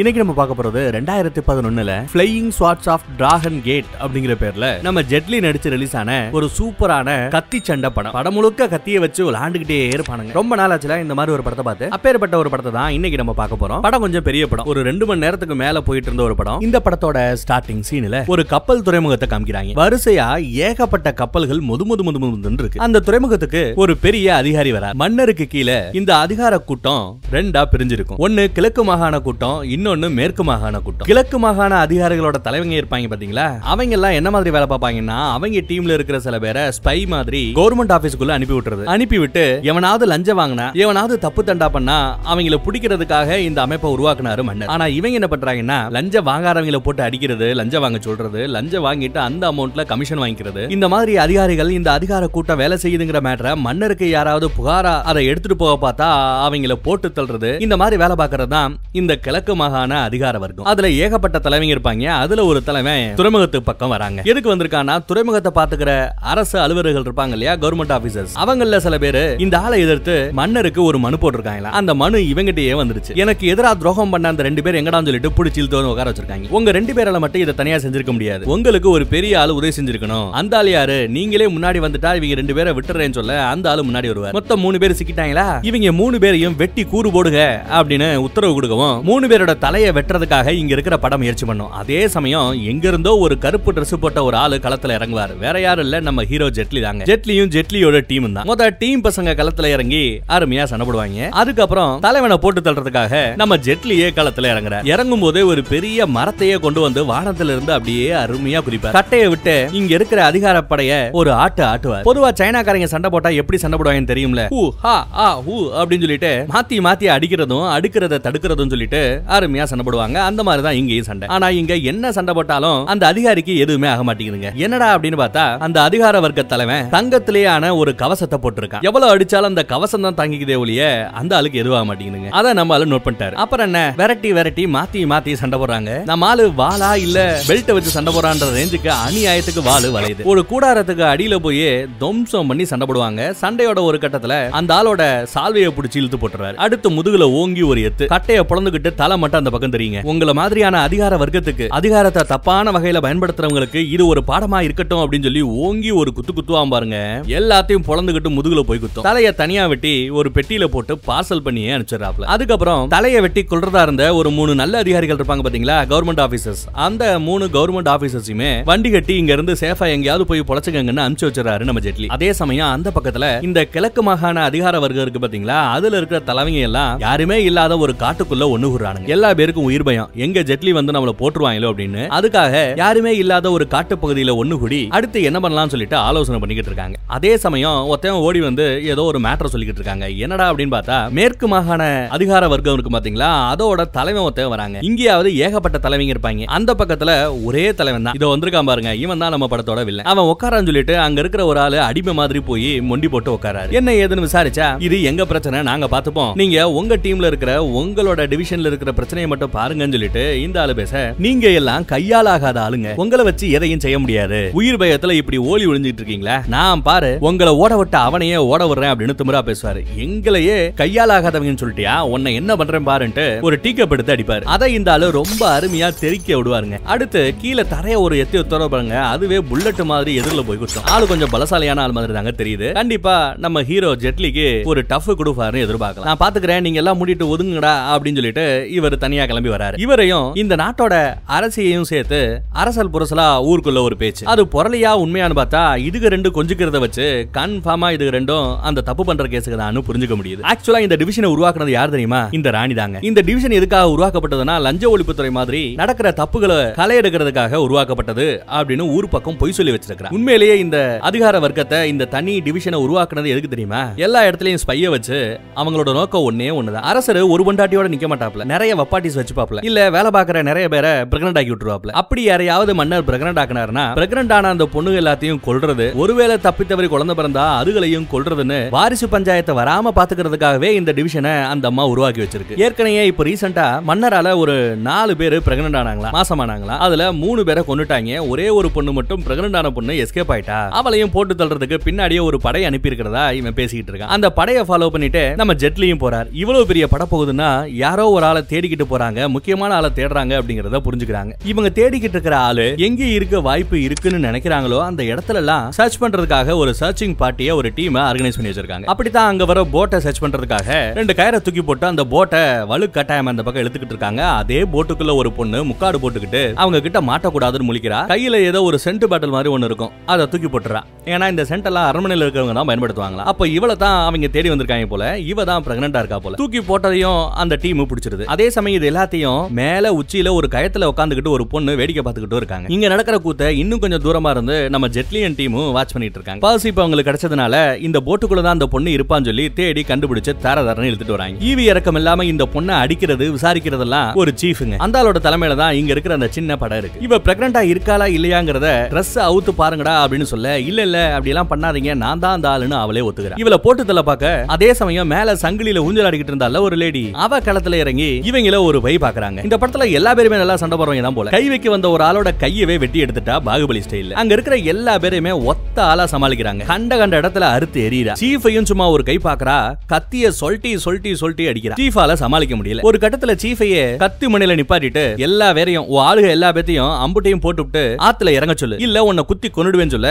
இன்னைக்கு நம்ம பார்க்க போறது ரெண்டாயிரத்தி பதினொன்னுல flying swords of dragon gate அப்படிங்கிற பேர்ல நம்ம ஜெட்லி நடிச்சு ரிலீஸ் ஆன ஒரு சூப்பரான கத்தி சண்டை படம். படம் முழுக்க கத்தியை வச்சு விளாண்டுகிட்டே இருப்பானுங்க. ரொம்ப நாள் ஆச்சுல இந்த மாதிரி ஒரு படத்தை பார்த்து. அப்பேற்பட்ட ஒரு படத்தை தான் இன்னைக்கு நம்ம பார்க்க போறோம். படம் கொஞ்சம் பெரிய படம். ஒரு ரெண்டு மணி நேரத்துக்கு மேல போயிட்டு இருந்த ஒரு படம். இந்த படத்தோட ஸ்டார்டிங் சீன்ல ஒரு கப்பல் துறைமுகத்தை காமிக்கிறாங்க. வரிசையா ஏகப்பட்ட கப்பல்கள் முது முது முது முதுன்னு இருக்கு. அந்த துறைமுகத்துக்கு ஒரு பெரிய அதிகாரி வரார். மன்னருக்கு கீழே இந்த அதிகார கூட்டம் ரெண்டா பிரிஞ்சிருக்கும். ஒன்னு கிழக்கு மாகாண கூட்டம் இன்னும் இன்னொன்னு மேற்கு மாகாண கூட்டம். கிழக்கு மாகாண அதிகாரிகளோட தலைவங்க இருப்பாங்க பாத்தீங்களா? அவங்க எல்லாம் என்ன மாதிரி வேலை பார்ப்பாங்கன்னா அவங்க டீம்ல இருக்கிற சில பேரை ஸ்பை மாதிரி கவர்மெண்ட் ஆபீஸ்க்குள்ள அனுப்பி விட்டுறது. அனுப்பி விட்டு எவனாவது லஞ்சம் வாங்கினா எவனாவது தப்பு தண்டா பண்ணா அவங்கள பிடிக்கிறதுக்காக இந்த அமைப்பை உருவாக்குனாரு மன்னர். ஆனா இவங்க என்ன பண்றாங்கன்னா லஞ்சம் வாங்காதவங்கள போட்டு அடிக்கிறது லஞ்சம் வாங்க சொல்றது லஞ்சம் வாங்கிட்டு அந்த அமௌண்ட்ல கமிஷன் வாங்கிக்கிறது. இந்த மாதிரி அதிகாரிகள் இந்த அதிகார கூட்டம் வேலை செய்யுதுங்கிற மேட்டரை மன்னருக்கு யாராவது புகாரா அதை எடுத்துட்டு போக பார்த்தா அவங்கள போட்டு தள்ளுறது இந்த மாதிரி வேலை பார்க்கறது தான் இந்த கிழக்கு மாகாண அதிகார வர்க்கம். அதுல ஏகப்பட்ட தலைவங்க இருப்பாங்க. அதுல ஒரு தலைவன் துறைமுகத்து பக்கம் வராங்க. எதுக்கு வந்திருக்கானா துறைமுகத்தை பாத்துக்கிற அரசு அலுவலர்கள் இருப்பாங்க இல்லையா கவர்மெண்ட் ஆபீசர்ஸ் அவங்கள சில பேர் இந்த ஆளை எதிர்த்து மன்னருக்கு ஒரு மனு போட்டிருக்காங்களா அந்த மனு இவங்கிட்டயே வந்துருச்சு. எனக்கு எதிராக துரோகம் பண்ண அந்த ரெண்டு பேர் எங்கடான்னு சொல்லிட்டு பிடிச்சி இழுத்து உட்கார வச்சிருக்காங்க. உங்க ரெண்டு பேரால மட்டும் இதை தனியா செஞ்சிருக்க முடியாது. உங்களுக்கு ஒரு பெரிய ஆளு உதவி செஞ்சிருக்கணும். அந்த ஆள் யாரு? நீங்களே முன்னாடி வந்துட்டா இவங்க ரெண்டு பேரை விட்டுறேன்னு சொல்ல அந்த ஆளு முன்னாடி வருவார். மொத்தம் மூணு பேர் சிக்கிட்டாங்களா? இவங்க மூணு பேரையும் வெட்டி கூறு போடுங்க அப்படின்னு உத்தரவு கொடுக்கவும் மூணு பேரோட தலையை வெட்டுறதுக்காக இங்க இருக்கிற படம் முயற்சி பண்ணும். அதே சமயம் எங்க இருந்தோ ஒரு கருப்பு ட்ரெஸ் போட்ட ஒரு ஆளு களத்துல இறங்குவார். வேற யாரும் இல்ல நம்ம ஹீரோ ஜெட்லி தாங்க. ஜெட்லியும் ஜெட்லியோட டீம் தான். மொத்த டீம் பசங்க களத்துல இறங்கி அருமையா சண்டை போடுவாங்க. அதுக்கப்புறம் தலைவனை போட்டு தள்ளுறதுக்காக நம்ம ஜெட்லியே களத்துல இறங்குற இறங்கும் போதே ஒரு பெரிய மரத்தையே கொண்டு வந்து வானத்துல இருந்து அப்படியே அருமையா குறிப்பார் கட்டையை விட்டு இங்க இருக்கிற அதிகார படைய ஒரு ஆட்டு ஆட்டுவார். பொதுவா சைனாக்காரங்க சண்டை போட்டா எப்படி சண்டை போடுவாங்கன்னு தெரியும்ல? ஹூ ஹா ஆ ஹூ அப்படின்னு சொல்லிட்டு மாத்தி மாத்தி அடிக்கிறதும் அடுக்கிறத தடுக்கிறதும் சொல்லிட்டு அருமையா கடுமையா சண்டை போடுவாங்க. அந்த மாதிரி தான் இங்கேயும் சண்டை. ஆனா இங்க என்ன சண்டை போட்டாலும் அந்த அதிகாரிக்கு எதுவுமே ஆக மாட்டேங்குதுங்க. என்னடா அப்படின்னு பார்த்தா அந்த அதிகார வர்க்க தலைவன் தங்கத்திலேயான ஒரு கவசத்தை போட்டிருக்கான். எவ்வளவு அடிச்சாலும் அந்த கவசம் தான் தங்கிக்குதே ஒழிய அந்த ஆளுக்கு எதுவாக மாட்டேங்குதுங்க. அதை நம்ம ஆளு நோட் பண்ணிட்டாரு. அப்புறம் என்ன? வெரைட்டி வெரைட்டி மாத்தி மாத்தி சண்டை போடுறாங்க. நம்ம ஆளு வாளா இல்ல பெல்ட்டை வச்சு சண்டை போடுறான்ற ரேஞ்சுக்கு அநியாயத்துக்கு வாளு வளையுது. ஒரு கூடாரத்துக்கு அடியில போய் தம்சம் பண்ணி சண்டை போடுவாங்க. சண்டையோட ஒரு கட்டத்துல அந்த ஆளோட சால்வையை பிடிச்சி இழுத்து போட்டுறாரு. அடுத்து முதுகுல ஓங்கி ஒரு எத்து. கட்டையை பிளந்துகிட்டு தலை மட்டும் அந்த பக்கம் தெரியுங்க. உங்களை மாதிரியான அதிகார வர்க்கத்துக்கு அதிகாரத்தை தப்பான வகையில பயன்படுத்துறவங்களுக்கு இது ஒரு பாடமா இருக்கட்டும் அப்படின்னு சொல்லி ஓங்கி ஒரு குத்து குத்துவான் பாருங்க. எல்லாத்தையும் பொழந்துகிட்டு முதுகுல போய் குத்தும். தலைய தனியா வெட்டி ஒரு பெட்டியில போட்டு பார்சல் பண்ணியே அனுப்பிச்சிடறாப்ல அதுக்கப்புறம் தலைய வெட்டி கொள்றதா இருந்த ஒரு மூணு நல்ல அதிகாரிகள் இருப்பாங்க பாத்தீங்களா? கவர்மெண்ட் ஆபீசர்ஸ் அந்த மூணு கவர்மெண்ட் ஆபீசர்ஸுமே வண்டி கட்டி இங்க இருந்து சேஃபா எங்கேயாவது போய் பொழைச்சுக்கங்கன்னு அனுப்பிச்சு வச்சிடறாரு நம்ம ஜெட்லி. அதே சமயம் அந்த பக்கத்துல இந்த கிழக்கு மாகாண அதிகார வர்க்கம் இருக்கு பாத்தீங்களா? அதுல இருக்கிற தலைவங்க எல்லாம் யாருமே இல்லாத ஒரு காட்டுக்குள்ள ஒண்ணுகுறானுங்க எல்லா பேருக்கும் உயிர் பயம். எங்க ஜெட்லி வந்து நம்மள போட்டுருவாங்களோ அப்படின்னு. அதுக்காக யாருமே இல்லாத ஒரு காட்டு பகுதியில ஒண்ணு கூடி அடுத்து என்ன பண்ணலாம்னு சொல்லிட்டு ஆலோசனை பண்ணிக்கிட்டு இருக்காங்க. அதே சமயம் ஒருத்தன் ஓடி வந்து ஏதோ ஒரு மேட்டர் சொல்லிக்கிட்டு இருக்காங்க. என்னடா அப்படின்னு பார்த்தா மேற்கு மாகாண அதிகார வர்க்கம் இருக்கு பாத்தீங்களா? அதோட தலைவன் ஒருத்தன் வராங்க. இங்கேயாவது ஏகப்பட்ட தலைவங்க இருப்பாங்க. அந்த பக்கத்துல ஒரே தலைவன் தான். இதோ வந்திருக்கான் பாருங்க. இவன் தான் நம்ம படத்தோட வில்ல அவன் உட்காரான்னு சொல்லிட்டு அங்க இருக்கிற ஒரு ஆளு அடிமை மாதிரி போய் மொண்டி போட்டு உட்காராரு என்ன ஏதுன்னு விசாரிச்சா இது எங்க பிரச்சனை? நாங்க பாத்துப்போம் நீங்க உங்க டீம்ல இருக்கிற உங்களோட டிவிஷன்ல இருக்கிற பிரச்சனை பிரச்சனையை மட்டும் பாருங்கன்னு சொல்லிட்டு இந்த ஆளு பேச நீங்க எல்லாம் கையால் ஆகாத ஆளுங்க. உங்களை வச்சு எதையும் செய்ய முடியாது. உயிர் பயத்துல இப்படி ஓலி ஒளிஞ்சிட்டு இருக்கீங்களா? நான் பாரு உங்களை ஓட விட்ட அவனையே ஓட விடுறேன் அப்படின்னு திமிரா பேசுவாரு. எங்களையே கையால் ஆகாதவங்கன்னு சொல்லிட்டியா? உன்னை என்ன பண்றேன் பாருன்ட்டு ஒரு டீக்கப் எடுத்து அடிப்பாரு. அதை இந்த ஆளு ரொம்ப அருமையா தெறிக்க விடுவாருங்க. அடுத்து கீழே தரைய ஒரு எத்தி உத்தரவு பாருங்க. அதுவே புல்லட் மாதிரி எதிரில் போய் குத்தும். ஆளு கொஞ்சம் பலசாலியான ஆள் மாதிரி தாங்க தெரியுது. கண்டிப்பா நம்ம ஹீரோ ஜெட்லிக்கு ஒரு டஃப் கொடுப்பாருன்னு எதிர்பார்க்கலாம். நான் பாத்துக்கிறேன். நீங்க எல்லாம் முடிட்டு ஒதுங்குடா அப்படின்னு சொல்லிட்டு இவர் தனியா கிளம்பி வராரு. இவரையும் இந்த நாட்டோட அரசியையும் சேர்த்து அரசல் புரசலா ஊருக்குள்ள ஒரு பேச்சு. அது புரளியா உண்மையானு பார்த்தா இதுக்கு ரெண்டு கொஞ்சிக்கிறத வச்சு கன்ஃபார்மா இதுக்கு ரெண்டும் அந்த தப்பு பண்ற கேஸுக்கு தான் புரிஞ்சுக்க முடியுது. ஆக்சுவலா இந்த டிவிஷனை உருவாக்குனது யார் தெரியுமா? இந்த ராணி தாங்க. இந்த டிவிஷன் எதுக்காக உருவாக்கப்பட்டதுன்னா லஞ்ச ஒழிப்புத்துறை மாதிரி நடக்கிற தப்புகளை களை எடுக்கிறதுக்காக உருவாக்கப்பட்டது அப்படின்னு ஊர் பக்கம் பொய் சொல்லி வச்சிருக்காங்க உண்மையிலேயே இந்த அதிகார வர்க்கத்தை இந்த தனி டிவிஷனை உருவாக்குனது எதுக்கு தெரியுமா? எல்லா இடத்துலயும் ஸ்பைய வச்சு அவங்களோட நோக்கம் ஒன்னே ஒண்ணுதான். அரசர் ஒரு பொண்டாட்டியோட நிக்க மாட்டாப்ல. நிறைய ப்ராப்பர்ட்டிஸ் வச்சு பாப்பல இல்ல வேலை பாக்குற நிறைய பேரை பிரெக்னட் ஆக்கி விட்டுருவாப்ல அப்படி யாரையாவது மன்னர் பிரெக்னட் ஆக்கினாருன்னா பிரெக்னட் ஆன அந்த பொண்ணு எல்லாத்தையும் கொல்றது ஒருவேளை தப்பித்தவரி குழந்தை பிறந்தா அதுகளையும் கொல்றதுன்னு வாரிசு பஞ்சாயத்தை வராம பாத்துக்கிறதுக்காகவே இந்த டிவிஷனை அந்த அம்மா உருவாக்கி வச்சிருக்கு. ஏற்கனவே இப்ப ரீசெண்டா மன்னரால ஒரு நாலு பேர் பிரெக்னன்ட் ஆனாங்களா மாசமானாங்களா அதுல மூணு பேரை கொண்டுட்டாங்க ஒரே ஒரு பொண்ணு மட்டும் பிரெக்னன்ட் ஆன பொண்ணு எஸ்கேப் ஆயிட்டா? அவளையும் போட்டு தள்ளுறதுக்கு பின்னாடியே ஒரு படை அனுப்பி இருக்கிறதா இவன் பேசிக்கிட்டு இருக்கான். அந்த படையை ஃபாலோ பண்ணிட்டு நம்ம ஜெட்லியும் போறார். இவ்வளவு பெரிய படம் போகுதுன்னா யாரோ ஒரு ஆளை தேடிக்கிட்டு போறாங்க முக்கியமான ஆளை தேடுறாங்க அப்படிங்கறத புரிஞ்சுக்கிறாங்க. இவங்க தேடிக்கிட்டு இருக்கிற ஆளு எங்க இருக்க வாய்ப்பு இருக்குன்னு நினைக்கிறாங்களோ அந்த இடத்துல எல்லாம் சர்ச் பண்றதுக்காக ஒரு சர்ச்சிங் பார்ட்டியை ஒரு டீம் ஆர்கனைஸ் பண்ணி வச்சிருக்காங்க. அப்படித்தான் அங்க வர போட்டை சர்ச் பண்றதுக்காக ரெண்டு கயிறை தூக்கி போட்டு அந்த போட்டை வலு கட்டாயம் அந்த பக்கம் எடுத்துக்கிட்டு இருக்காங்க. அதே போட்டுக்குள்ள ஒரு பொண்ணு முக்காடு போட்டுக்கிட்டு அவங்க கிட்ட மாட்டக்கூடாதுன்னு முழிக்கிறா. கையில ஏதோ ஒரு சென்ட் பாட்டில் மாதிரி ஒன்னு இருக்கும். அதை தூக்கி போட்டுறா. ஏன்னா இந்த சென்ட் எல்லாம் அரண்மனையில் இருக்கிறவங்க தான் பயன்படுத்துவாங்களா. அப்ப இவளை தான் அவங்க தேடி வந்திருக்காங்க போல. இவ தான் பிரெக்னண்டா இருக்கா போல. தூக்கி போட்டதையும் அந்த டீம் பிடிச்சிருது. அதே சமயம் இது எல்லாத்தையும் மேல உச்சியில ஒரு கயத்துல உட்காந்துக்கிட்டு ஒரு பொண்ணு வேடிக்கை பார்த்துக்கிட்டு இருக்காங்க. இங்க நடக்கிற கூத்த இன்னும் கொஞ்சம் தூரமா இருந்து நம்ம ஜெட்லியன் டீமும் வாட்ச் பண்ணிட்டு இருக்காங்க. பர்ஸ் இப்ப அவங்களுக்கு கிடைச்சதுனால இந்த போட்டுக்குள்ள தான் அந்த பொண்ணு இருப்பான்னு சொல்லி தேடி கண்டுபிடிச்சு தர தரன்னு எழுத்துட்டு வராங்க. ஈவி இறக்கம் இல்லாம இந்த பொண்ணை அடிக்கிறது விசாரிக்கிறதெல்லாம் ஒரு சீஃபுங்க அந்த ஆளோட தலைமையில தான் இங்க இருக்கிற அந்த சின்ன படம் இருக்கு. இவ பிரெக்னண்டா இருக்காளா இல்லையாங்கிறத ட்ரெஸ் அவுத்து பாருங்கடா அப்படின்னு சொல்ல இல்ல இல்ல அப்படி எல்லாம் பண்ணாதீங்க. நான் தான் அந்த ஆளுன்னு அவளே ஒத்துக்கிறேன் இவள போட்டு தலை பார்க்க அதே சமயம் மேல சங்கிலியில ஊஞ்சல் அடிக்கிட்டு இருந்தால ஒரு லேடி அவ களத்துல இறங்கி இவங்கள ஒரு பை பாக்குறாங்க. இந்த படத்துல எல்லா பேருமே நல்லா சண்டை போடுறவங்க தான் போல. கை வைக்க வந்த ஒரு ஆளோட கையவே வெட்டி எடுத்துட்டா பாகுபலி ஸ்டைல் அங்க இருக்கிற எல்லா பேரையுமே ஒத்த ஆளா சமாளிக்கிறாங்க. கண்ட கண்ட இடத்துல அறுத்து எரியறா சீஃபையும் சும்மா ஒரு கை பாக்குறா. கத்திய சொல்ட்டி சொல்ட்டி சொல்ட்டி அடிக்கிறா. சீஃபால சமாளிக்க முடியல. ஒரு கட்டத்துல சீஃபையே கத்தி மணில நிப்பாட்டிட்டு எல்லா வேறையும் உன் ஆளுக எல்லா பேத்தையும் அம்புட்டையும் போட்டுவிட்டு ஆத்துல இறங்க சொல்லு. இல்ல உன்னை குத்தி கொன்னுடுவேன்னு சொல்ல.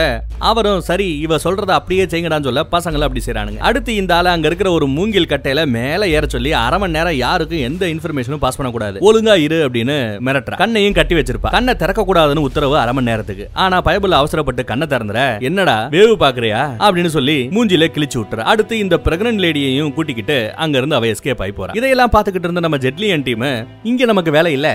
அவரும் சரி இவ சொல்றத அப்படியே செய்யுங்கடான்னு சொல்ல பசங்களை அப்படி செய்றானுங்க. அடுத்து இந்த ஆளு அங்க இருக்கிற ஒரு மூங்கில் கட்டையில மேல ஏற சொல்லி அரை மணி நேரம் யாருக்கும் எந்த இன்ஃபர்மேஷனும் பாஸ் பண்ணக்கூடாது. ஒழுங்கா இரு அப்படின்னு மிரட்டுறா. கண்ணையும் கட்டி வச்சிருப்பா. கண்ணை திறக்க கூடாதுன்னு உத்தரவு அரை மணி நேரத்துக்கு ஆனா பயபுல அவசரப்பட்டு கண்ணை திறந்துற என்னடா வேவு பாக்குறியா அப்படின்னு சொல்லி மூஞ்சில கிழிச்சு விட்டுற. அடுத்து இந்த பிரெக்னன்ட் லேடியையும் கூட்டிக்கிட்டு அங்க இருந்து அவ எஸ்கேப் ஆகி போறா. இதையெல்லாம் பாத்துக்கிட்டு இருந்த நம்ம ஜெட்லியன் டீம் இங்க நமக்கு வேலை இல்ல.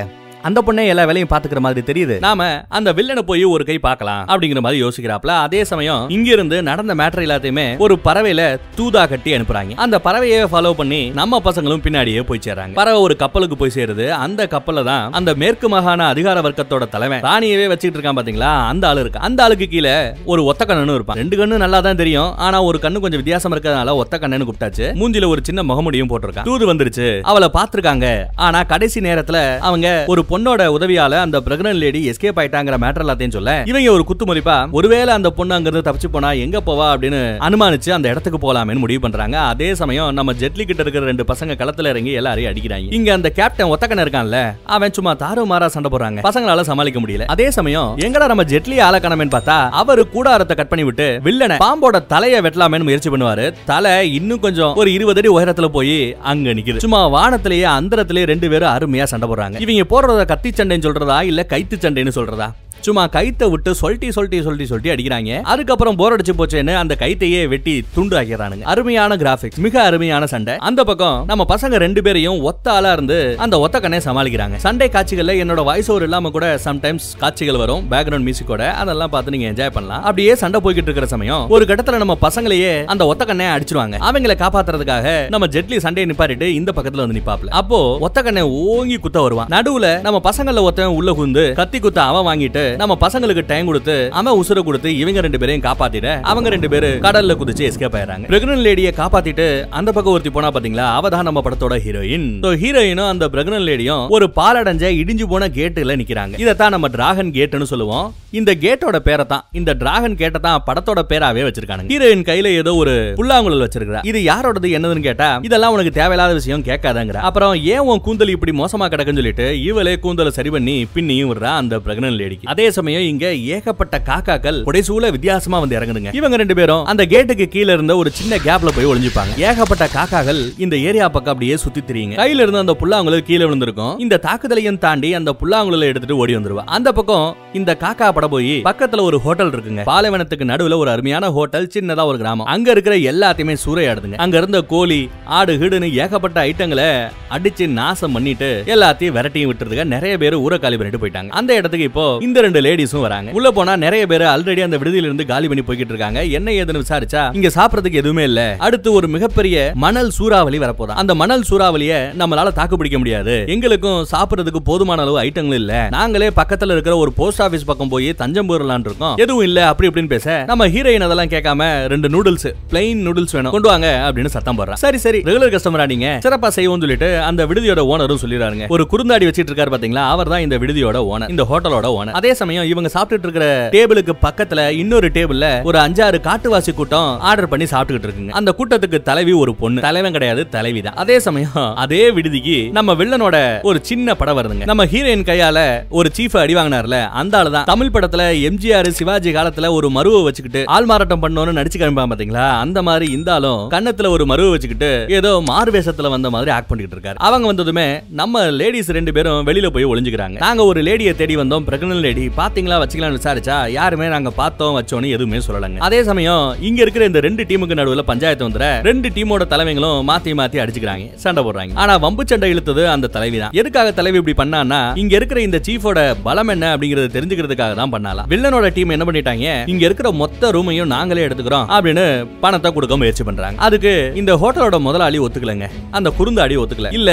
அந்த பொண்ணே எல்லா வேலையும் பாத்துக்கிற மாதிரி தெரியுது. நாம அந்த வில்லனை போய் ஒரு கை பார்க்கலாம் அப்படிங்கிற மாதிரி யோசிக்கிறாப்ல. அதே சமயம் இங்க இருந்து நடந்த மேட்டர் எல்லாத்தையுமே ஒரு பறவையில தூதா கட்டி அனுப்புறாங்க. அந்த பறவையை ஃபாலோ பண்ணி நம்ம பசங்களும் பின்னாடியே போய் சேர்றாங்க. பறவை ஒரு கப்பலுக்கு போய் சேருது. அந்த கப்பல தான் அந்த மேற்கு மாகாண அதிகார வர்க்கத்தோட தலைவன் ராணியவே வச்சுட்டு இருக்கான் பாத்தீங்களா? அந்த ஆளு இருக்கு அந்த ஆளுக்கு கீழே ஒரு ஒத்த கண்ணனும் இருப்பான். ரெண்டு கண்ணு நல்லா தான் தெரியும். ஆனா ஒரு கண்ணு கொஞ்சம் வித்தியாசம் இருக்கிறதுனால ஒத்த கண்ணனு கூப்பிட்டாச்சு. மூஞ்சில ஒரு சின்ன முகமுடியும் போட்டிருக்கான். தூது வந்துருச்சு. அவளை பாத்துருக்காங்க ஆனா கடைசி நேரத்துல அவங்க ஒரு பொண்ணோட உதவியால அந்த பிரெக்னன்ட் லேடி எஸ்கேப் ஆயிட்டாங்கிற மேட்டர் எல்லாத்தையும் சொல்ல இவங்க ஒரு குத்து மதிப்பா ஒருவேளை அந்த பொண்ணு அங்க இருந்து தப்பிச்சு போனா எங்க போவா அப்படின்னு அனுமானிச்சு அந்த இடத்துக்கு போலாமேன்னு முடிவு பண்றாங்க. அதே சமயம் நம்ம ஜெட்லி கிட்ட இருக்கிற ரெண்டு பசங்க களத்துல இறங்கி எல்லாரையும் அடிக்கிறாங்க. இங்க அந்த கேப்டன் ஒத்தக்கன இருக்கான்ல அவன் சும்மா தாறு மாறா சண்டை போடுறாங்க. பசங்களால சமாளிக்க முடியல. அதே சமயம் எங்கடா நம்ம ஜெட்லி ஆளக்கணமேன்னு பார்த்தா அவரு கூடாரத்தை கட் பண்ணி விட்டு வில்லனை பாம்போட தலையை வெட்டலாமேன்னு முயற்சி பண்ணுவாரு. தலை இன்னும் கொஞ்சம் ஒரு இருபது அடி உயரத்துல போய் அங்க நிக்குது. சும்மா வானத்திலேயே அந்தரத்திலேயே ரெண்டு பேரும் அருமையா சண்டை போடுறாங்க. இவங்க போடுறத கத்தி சண்டைன்னு சொல்றதா இல்ல கைத்து சண்டைன்னு சொல்றதா? சும்மா கைத்தை விட்டு சொல்லிட்டி சொல்லிட்டி சொல்லிட்டு சொல்லிட்டு அடிக்கிறாங்க. அதுக்கப்புறம் போர் அடிச்சு போச்சேன்னு அந்த கைத்தையே வெட்டி துண்டு ஆக்கிறானுங்க அருமையான கிராபிக்ஸ் மிக அருமையான சண்டை. அந்த பக்கம் நம்ம பசங்க ரெண்டு பேரையும் ஒத்த ஆளா இருந்து அந்த ஒத்த கண்ணை சமாளிக்கிறாங்க. சண்டை காட்சிகள்ல என்னோட வாய்ஸ் ஓவர் இல்லாம கூட சம்டைம்ஸ் காட்சிகள் வரும். பேக்ரவுண்ட் மியூசிக்கோட அதெல்லாம் பார்த்து நீங்க என்ஜாய் பண்ணலாம். அப்படியே சண்டை போய்கிட்டு இருக்கிற சமயம் ஒரு கட்டத்துல நம்ம பசங்களையே அந்த ஒத்த கண்ணை அடிச்சிருவாங்க. அவங்களை காப்பாத்துறதுக்காக நம்ம ஜெட்லி சண்டையை நிப்பாட்டிட்டு இந்த பக்கத்துல வந்து நிப்பாப்ல அப்போ ஒத்த கண்ணை ஓங்கி குத்த வருவான். நடுவுல நம்ம பசங்கள ஒருத்தன் உள்ள குந்து கத்தி குத்த அவன் வாங்கிட்டு நம்ம பசங்களுக்கு டைம் கொடுத்து அவன் உசுர கொடுத்து இவங்க ரெண்டு பேரையும் காப்பாத்திட்டு அவங்க ரெண்டு பேரு கடல்ல குதிச்சு எஸ்கேப் ஆயிறாங்க பிரெக்னன் லேடிய காப்பாத்திட்டு அந்த பக்கம் ஒருத்தி போனா பாத்தீங்களா? அவ தான் நம்ம படத்தோட ஹீரோயின் ஹீரோயினும் அந்த பிரெக்னன் லேடியும் ஒரு பாலடைஞ்ச இடிஞ்சு போன கேட்டுல நிக்கிறாங்க. இதைத்தான் நம்ம டிராகன் கேட்னு சொல்லுவோம். இந்த கேட்டோட பேரை தான் இந்த டிராகன் கேட்டை தான் படத்தோட பேராவே வச்சிருக்காங்க ஹீரோயின் கையில ஏதோ ஒரு புல்லாங்குழல் வச்சிருக்கா இது யாரோடது என்னதுன்னு கேட்டா இதெல்லாம் உனக்கு தேவையில்லாத விஷயம் கேட்காதங்கிற. அப்புறம் ஏன் உன் கூந்தல் இப்படி மோசமா கிடக்குன்னு சொல்லிட்டு இவளே கூந்தலை சரி பண்ணி பின்னியும் விடுறா அந்த பிரெக்னன் லேடிக்கு அதே சமயம் இங்க ஏகப்பட்ட காக்காக்கள் புடைசூல வித்தியாசமா வந்து இறங்குதுங்க. இவங்க ரெண்டு பேரும் அந்த கேட்டுக்கு கீழ இருந்த ஒரு சின்ன கேப்ல போய் ஒளிஞ்சுப்பாங்க. ஏகப்பட்ட காக்காக்கள் இந்த ஏரியா பக்கம் அப்படியே சுத்தி திரியுங்க. கையில இருந்து அந்த புல்லாங்குழல் கீழே விழுந்திருக்கும். இந்த தாக்குதலையும் தாண்டி அந்த புல்லாங்குழலை எடுத்துட்டு ஓடி வந்துருவா. அந்த பக்கம் இந்த காக்கா பட போய் பக்கத்துல ஒரு ஹோட்டல் இருக்குங்க. பாலைவனத்துக்கு நடுவுல ஒரு அருமையான ஹோட்டல் சின்னதா ஒரு கிராமம். அங்க இருக்கிற எல்லாத்தையுமே சூறையாடுதுங்க. அங்க இருந்த கோழி ஆடு ஹிடுன்னு ஏகப்பட்ட ஐட்டங்களை அடிச்சு நாசம் பண்ணிட்டு எல்லாத்தையும் விரட்டியும் விட்டுறதுக்கு நிறைய பேர் ஊரை காலி பண்ணிட்டு போயிட்டாங்க. அந்த இடத்துக்கு இப்போ இந்த ரெண்டு லேடிஸும் வராங்க. உள்ள போனா நிறைய பேர் ஆல்ரெடி அந்த விடுதியில இருந்து காலி பண்ணி போய்கிட்டு இருக்காங்க. என்ன ஏதுன்னு விசாரிச்சா இங்க சாப்பிடறதுக்கு எதுவுமே இல்ல. அடுத்து ஒரு மிகப்பெரிய மணல் சூறாவளி வரப்போதா அந்த மணல் சூறாவளிய நம்மளால தாக்கு பிடிக்க முடியாது. எங்களுக்கும் சாப்பிடறதுக்கு போதுமான அளவு ஐட்டங்கள் இல்ல. நாங்களே பக்கத்துல இருக்கிற ஒரு போஸ்ட் ஆபீஸ் பக்கம் போய் தஞ்சம் போயிடலான் இருக்கோம். எதுவும் இல்ல அப்படி இப்படின்னு பேச நம்ம ஹீரோயின் அதெல்லாம் கேட்காம ரெண்டு நூடுல்ஸ் பிளைன் நூடுல்ஸ் வேணும். கொண்டு வாங்க அப்படின்னு சத்தம் போடுறா சரி சரி ரெகுலர் கஸ்டமரா நீங்க? சிறப்பா செய்வோம் சொல்லிட்டு அந்த விடுதியோட ஓனரும் சொல்லிடுறாங்க ஒரு குறுந்தாடி வச்சிட்டு இருக்காரு பாத்தீங்களா? அவர் தான் இந்த விடுதியோட ஓனர் இந்த ஹோட்டலோட ஓனர் அதே சமயம் இவங்க சாப்பிட்டுட்டு இருக்கிற டேபிளுக்கு பக்கத்துல இன்னொரு டேபிள்ல ஒரு அஞ்சாறு காட்டுவாசி கூட்டம் ஆர்டர் பண்ணி சாப்பிட்டுட்டு இருக்குங்க. அந்த கூட்டத்துக்கு தலைவி ஒரு பொண்ணு. தலைவன் கிடையாது தலைவி தான் அதே சமயம் அதே விடுதிக்கு நம்ம வில்லனோட ஒரு சின்ன படம் வருதுங்க. நம்ம ஹீரோயின் கையால ஒரு சீஃப் அடி வாங்கினார்ல அந்த ஆளு தான். தமிழ் படத்துல எம்ஜிஆர் சிவாஜி காலத்துல ஒரு மருவை வச்சுக்கிட்டு ஆள் மாறாட்டம் பண்ணோம்னு நடிச்சு கிளம்பா பாத்தீங்களா? அந்த மாதிரி இருந்தாலும் கன்னத்துல கண்ணத்துல ஒரு மருவை வச்சுக்கிட்டு ஏதோ மாறுவேஷத்துல வந்த மாதிரி ஆக்ட் பண்ணிட்டு இருக்காரு. அவங்க வந்ததுமே நம்ம லேடிஸ் ரெண்டு பேரும் வெளியில போய் ஒளிஞ்சுக்கிறாங்க. நாங்க ஒரு லேடியை தேடி வந்தோம். பிரெக்னன்ட் லேடி பாத்தீங்களா வச்சுக்கலாம்னு விசாரிச்சா யாருமே நாங்க பார்த்தோம் வச்சோம்னு எதுவுமே சொல்லலங்க. அதே சமயம் இங்க இருக்கிற இந்த ரெண்டு டீமுக்கு நடுவுல பஞ்சாயத்து வந்துற ரெண்டு டீமோட தலைவங்களும் மாத்தி மாத்தி அடிச்சுக்கிறாங்க சண்டை போடுறாங்க. ஆனா வம்பு சண்டை இழுத்தது அந்த தலைவி தான். எதுக்காக தலைவி இப்படி பண்ணான்னா இங்க இருக்கிற இந்த சீஃபோட பலம் என்ன அப்படிங்கறத தெரிஞ்சுக்கிறதுக்காக தான் பண்ணலாம் வில்லனோட டீம் என்ன பண்ணிட்டாங்க இங்க இருக்கிற மொத்த ரூமையும் நாங்களே எடுத்துக்கிறோம் அப்படின்னு பணத்தை கொடுக்க முயற்சி பண்றாங்க. அதுக்கு இந்த ஹோட்டலோட முதலாளி ஒத்துக்கலங்க. அந்த குறுந்தாடி ஒத்துக்கல. இல்ல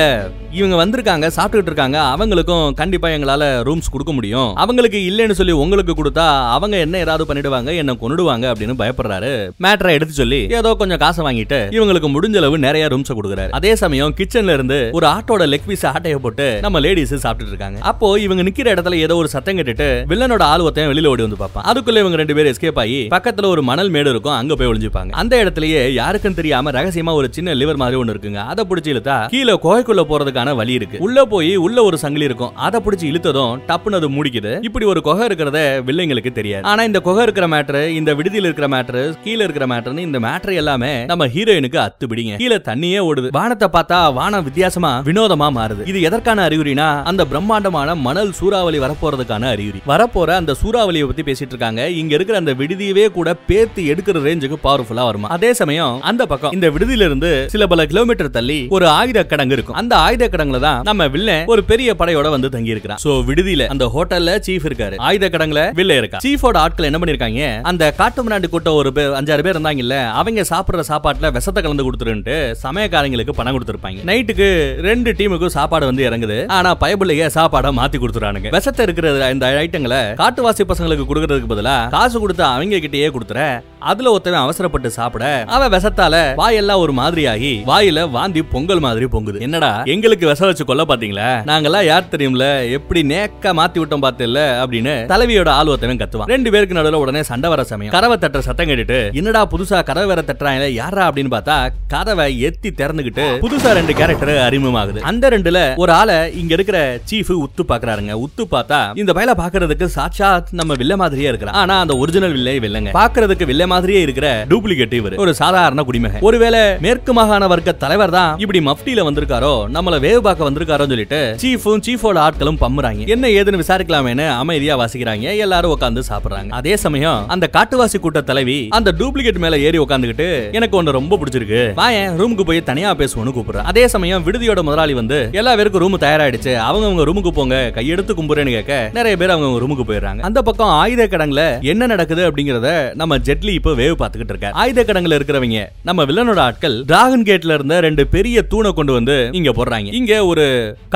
இவங்க வந்திருக்காங்க சாப்பிட்டுட்டு இருக்காங்க அவங்களுக்கும் கண்டிப்பா எங்களால ரூம்ஸ் கொடுக்க முடியும். அவங்களுக்கு இல்லைன்னு சொல்லி உங்களுக்கு கொடுத்தா அவங்க என்ன ஏதாவது பண்ணிடுவாங்க என்ன கொண்டுடுவாங்க அப்படின்னு பயப்படுறாரு. மேட்டரை எடுத்து சொல்லி ஏதோ கொஞ்சம் காசை வாங்கிட்டு இவங்களுக்கு முடிஞ்ச அளவு நிறைய ரூம்ஸ் கொடுக்குறாரு. அதே சமயம் கிச்சன்ல இருந்து ஒரு ஆட்டோட லெக் பீஸ் ஆட்டைய போட்டு நம்ம லேடிஸ் சாப்பிட்டு இருக்காங்க. அப்போ இவங்க நிக்கிற இடத்துல ஏதோ ஒரு சத்தம் கேட்டுட்டு வில்லனோட ஆள் வெளியில ஓடி வந்து பார்ப்பான். அதுக்குள்ள இவங்க ரெண்டு பேரும் எஸ்கேப் ஆகி பக்கத்துல ஒரு மணல் மேடு இருக்கும் அங்க போய் ஒளிஞ்சுப்பாங்க. அந்த இடத்துலயே யாருக்கும் தெரியாம ரகசியமா ஒரு சின்ன லிவர் மாதிரி ஒண்ணு இருக்குங்க. அதை பிடிச்சி இழுத்தா கீழே கோகைக்குள்ள போறதுக்கான வழி இருக்கு. உள்ள போய் உள்ள ஒரு சங்கிலி இருக்கும். அதை பிடிச்சி இழுத்ததும் டப்புன்னு அது மூடிக்குது. இப்படி ஒரு குகை இருக்கிறத வில்லைங்களுக்கு தெரியாது. ஆனா இந்த குகை இருக்கிற மேட்ரு இந்த விடுதியில் இருக்கிற மேட்ரு கீழே இருக்கிற மேட்ருன்னு இந்த மேட்ரு எல்லாமே நம்ம ஹீரோயினுக்கு அத்து பிடிங்க கீழே தண்ணியே ஓடுது. வானத்தை பார்த்தா வானம் வித்தியாசமா வினோதமா மாறுது. இது எதற்கான அறிகுறினா அந்த பிரம்மாண்டமான மணல் சூறாவளி வரப்போறதுக்கான அறிகுறி. வரப்போற அந்த சூறாவளியை பத்தி பேசிட்டு இருக்காங்க. இங்க இருக்கிற அந்த விடுதியவே கூட பேத்து எடுக்கிற ரேஞ்சுக்கு பவர்ஃபுல்லா வருமா? அதே சமயம் அந்த பக்கம் இந்த விடுதியில இருந்து சில பல கிலோமீட்டர் தள்ளி ஒரு ஆயுத கிடங்கு இருக்கும். அந்த ஆயுத கிடங்குல தான் நம்ம வில்ல ஒரு பெரிய படையோட வந்து தங்கி இருக்கிறான் சோ விடுதியில அந்த ஹோட்டல்ல சீஃப் இருக்க இருக்காரு ஆயுத கடங்களை வில்ல இருக்கா? சீஃபோட ஆட்கள் என்ன பண்ணிருக்காங்க? அந்த காட்டு முன்னாடி கூட்டம் ஒரு பேர் அஞ்சாறு பேர் இருந்தாங்கல்ல அவங்க சாப்பிடுற சாப்பாட்டுல விஷத்தை கலந்து கொடுத்துருன்ட்டு சமயக்காரங்களுக்கு பணம் கொடுத்துருப்பாங்க. நைட்டுக்கு ரெண்டு டீமுக்கும் சாப்பாடு வந்து இறங்குது. ஆனா பயபிள்ளைய சாப்பாடை மாத்தி கொடுத்துறானுங்க. விஷத்தை இருக்கிற இந்த ஐட்டங்களை காட்டுவாசி பசங்களுக்கு கொடுக்கறதுக்கு பதிலா காசு கொடுத்து அவங்க கிட்டயே கொடுத்துற அதுல ஒருத்தவன் அவசரப்பட்டு சாப்பிட அவன் விஷத்தால வாயெல்லாம் ஒரு மாதிரி ஆகி வாயில வாந்தி பொங்கல் மாதிரி பொங்குது. என்னடா எங்களுக்கு விஷ வச்சு கொல்ல பாத்தீங்களா? நாங்கெல்லாம் யார் தெரியும்ல எப்படி நேக்க மாத்தி விட்டோம் பார்த்தல அப்படின்னு தலைவியோட ஆள் கத்துவான். ரெண்டு பேருக்கு நடுவில் உடனே சண்டை வர சமயம். கதவை தட்டுற சத்தம் கேட்டுட்டு என்னடா புதுசா கதவை வேற தட்டுறாங்க யாரா அப்படின்னு பார்த்தா கதவை எத்தி திறந்துகிட்டு புதுசா ரெண்டு கேரக்டர் அறிமுகமாகுது. அந்த ரெண்டுல ஒரு ஆளை இங்க இருக்கிற சீஃப் உத்து பாக்குறாருங்க. உத்து பார்த்தா இந்த பயல பாக்குறதுக்கு சாட்சாத் நம்ம வில்ல மாதிரியே இருக்கிறான். ஆனா அந்த ஒரிஜினல் வில்லே வில்லங்க பாக்குறதுக்கு வில்ல மாதிரியே இருக்கிற டூப்ளிகேட் இவர். ஒரு சாதாரண குடிமகன். ஒருவேளை மேற்கு மாகாண வர்க்க தலைவர் தான் இப்படி மப்டியில வந்திருக்காரோ நம்மள வேவு பார்க்க வந்திருக்காரோன்னு சொல்லிட்டு சீஃபும் சீஃபோட ஆட்களும் பம்முறாங்க. என்ன ஏதுன்னு விசாரிக்கலாமேன்னு அமைதியா வாசிக்கிறாங்க எல்லாரும் உட்காந்து சாப்பிடுறாங்க. அதே சமயம் அந்த காட்டுவாசி கூட்ட தலைவி அந்த டூப்ளிகேட் மேல ஏறி உட்காந்துக்கிட்டு எனக்கு ஒன்னு ரொம்ப பிடிச்சிருக்கு. வாயன் ரூமுக்கு போய் தனியா பேசுவோம்னு கூப்பிடுறேன் அதே சமயம் விடுதியோட முதலாளி வந்து எல்லா பேருக்கும் ரூம் தயாராயிடுச்சு. அவங்க அவங்க ரூமுக்கு போங்க. கையெடுத்து கும்புறேன்னு கேட்க நிறைய பேர் அவங்க ரூமுக்கு போயிடுறாங்க. அந்த பக்கம் ஆயுத கடங்குல என்ன நடக்குது அப்படிங்கறத நம்ம ஜெட்லி இப்போ வேவ் பார்த்துக்கிட்டு இருக்க. ஆயுத கடங்குல இருக்கிறவங்க நம்ம வில்லனோட ஆட்கள் டிராகன் கேட்ல இருந்த ரெண்டு பெரிய தூணை கொண்டு வந்து இங்க போடுறாங்க. இங்க ஒரு